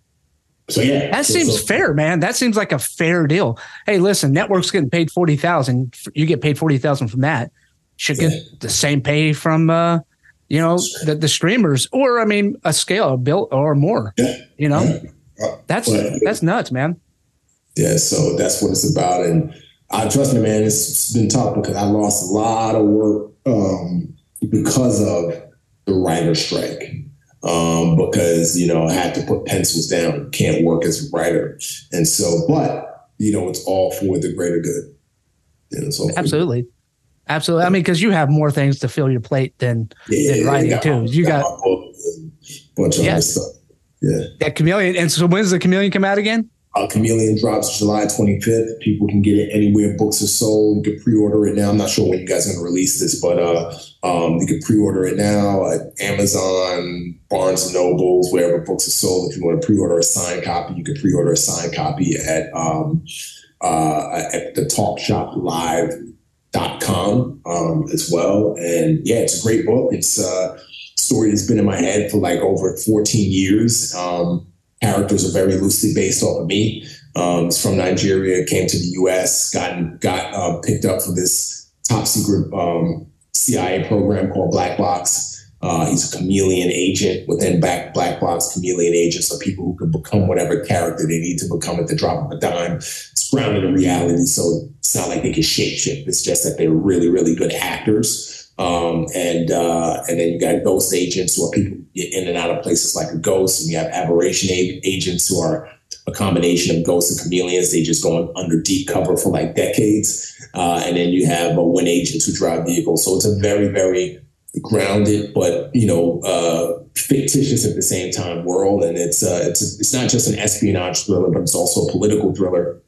so yeah, that seems so, fair, man. That seems like a fair deal. Hey, listen, networks getting paid forty thousand. You get paid forty thousand from that. Should get yeah. the same pay from uh, you know, the, the streamers, or I mean, a scale, a bill or more. Yeah. You know, yeah. that's that's nuts, man. Yeah, so that's what it's about, and I trust me, man. It's been tough because I lost a lot of work um, because of the writer strike. Um, because you know I had to put pencils down, can't work as a writer, and so, but you know, it's all for the greater good. You know, so absolutely. Absolutely. I mean, because you have more things to fill your plate than, yeah, than writing too. You got, got a bunch of yes. stuff. Yeah. That chameleon. And so when's the chameleon come out again? Uh, chameleon drops July 25th. People can get it anywhere books are sold. You can pre-order it now. I'm not sure when you guys are going to release this, but uh, um, you can pre-order it now at Amazon, Barnes and Nobles, wherever books are sold. If you want to pre-order a signed copy, you can pre-order a signed copy at um, uh, at the Talk Shop Live dot com um, as well. And yeah, it's a great book. It's a story that's been in my head for like over 14 years. Um, characters are very loosely based off of me. Um, it's from Nigeria, came to the U.S., got got uh, picked up for this top secret um, CIA program called Black Box. Uh, he's a chameleon agent within Black, Black Box chameleon agents are people who can become whatever character they need to become at the drop of a dime. It's grounded in reality, so it's not like they can shapeshift. It's just that they're really, really good actors. Um, and uh, and then you got ghost agents who are people in and out of places like a ghost, and you have aberration agents who are a combination of ghosts and chameleons. They just go under deep cover for like decades. Uh, and then you have a wind agents who drive vehicles. So it's a very, very grounded, but you know, uh, fictitious at the same time world. And it's uh, it's it's not just an espionage thriller, but it's also a political thriller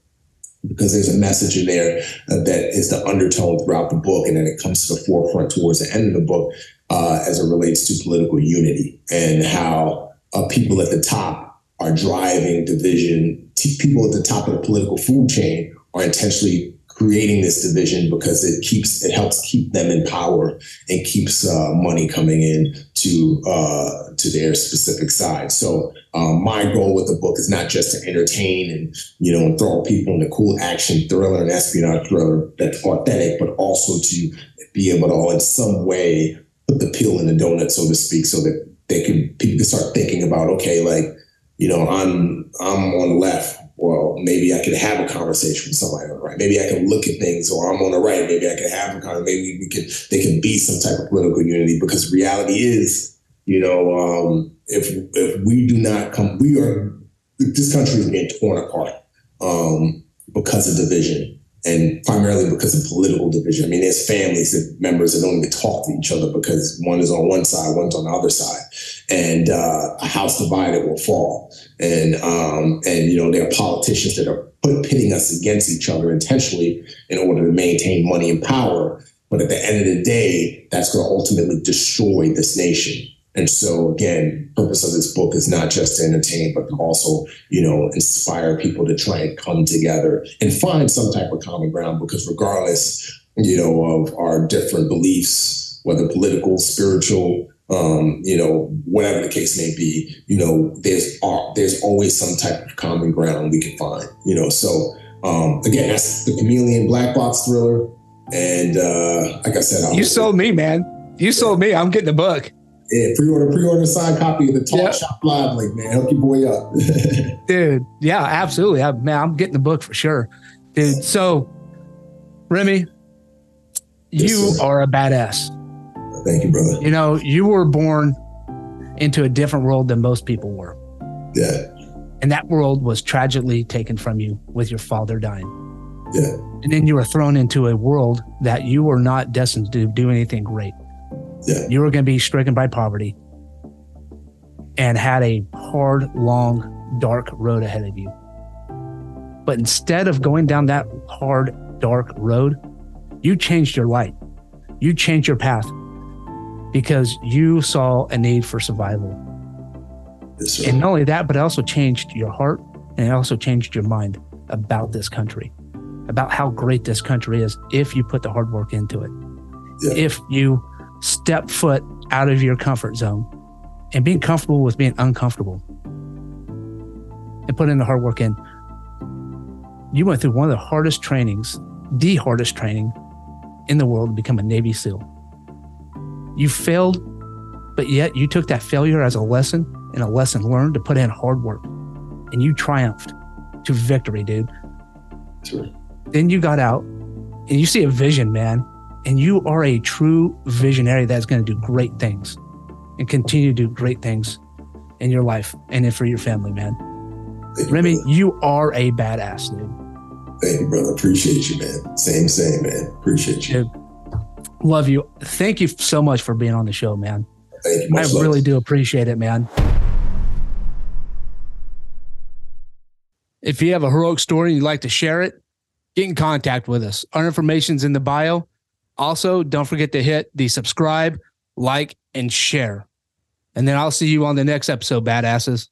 because there's a message in there uh, that is the undertone throughout the book, and then it comes to the forefront towards the end of the book uh, as it relates to political unity and how uh, people at the top are driving division. People at the top of the political food chain are intentionally creating this division because it keeps it helps keep them in power and keeps uh, money coming in to uh, to their specific side. So um, my goal with the book is not just to entertain and you know throw people in a cool action thriller and espionage thriller that's authentic, but also to be able to in some way put the peel in the donut, so to speak, so that they can people start thinking about okay, like you know I'm I'm on the left well, maybe I could have a conversation with somebody on the right. Maybe I can look at things, or I'm on the right. Maybe I can have a conversation. Maybe we could, they can be some type of political unity because reality is, you know, um, if if we do not come, we are this country is being torn apart um, because of division and primarily because of political division. I mean, there's families that members that don't even talk to each other because one is on one side, one's on the other side, and uh, a house divided will fall. And um, and you know, there are politicians that are pitting us against each other intentionally in order to maintain money and power. But at the end of the day, that's going to ultimately destroy this nation. And so again, purpose of this book is not just to entertain, but to also, you know, inspire people to try and come together and find some type of common ground because regardless, you know, of our different beliefs, whether political, spiritual, um, you know, whatever the case may be, you know, there's uh, there's always some type of common ground we can find, you know. So um, again, that's the Chameleon Black Box thriller, and uh, like I said, I'll you sold me, man. You sold me. I'm getting the book. Yeah, pre-order, pre-order signed copy of the Talk yep. Shop Live link, man. Help your boy up. Dude, yeah, absolutely. I, man, I'm getting the book for sure. Dude, so Remi, yes, you sir. are a badass. Thank you, brother. You know, you were born into a different world than most people were. Yeah. And that world was tragically taken from you with your father dying. Yeah. And then you were thrown into a world that you were not destined to do anything great. Yeah. You were going to be stricken by poverty and had a hard, long, dark road ahead of you. But instead of going down that hard, dark road, you changed your life. You changed your path because you saw a need for survival. Yes, and not only that, but it also changed your heart and it also changed your mind about this country, about how great this country is if you put the hard work into it. Yeah. If you step foot out of your comfort zone and being comfortable with being uncomfortable and putting in the hard work in. You went through one of the hardest trainings, the hardest training in the world to become a Navy SEAL. You failed, but yet you took that failure as a lesson and a lesson learned to put in hard work. And you triumphed to victory, dude. Sure. Then you got out and you see a vision, man and you are a true visionary that's going to do great things and continue to do great things in your life and for your family, man. Thank Remi, you, you are a badass, dude. Thank you, brother. Appreciate you, man. Same, same, man. Appreciate you. Dude, love you. Thank you so much for being on the show, man. Thank you. I love. really do appreciate it, man. If you have a heroic story and you'd like to share it, get in contact with us. Our information's in the bio. Also, don't forget to hit the subscribe, like, and share. And then I'll see you on the next episode, badasses.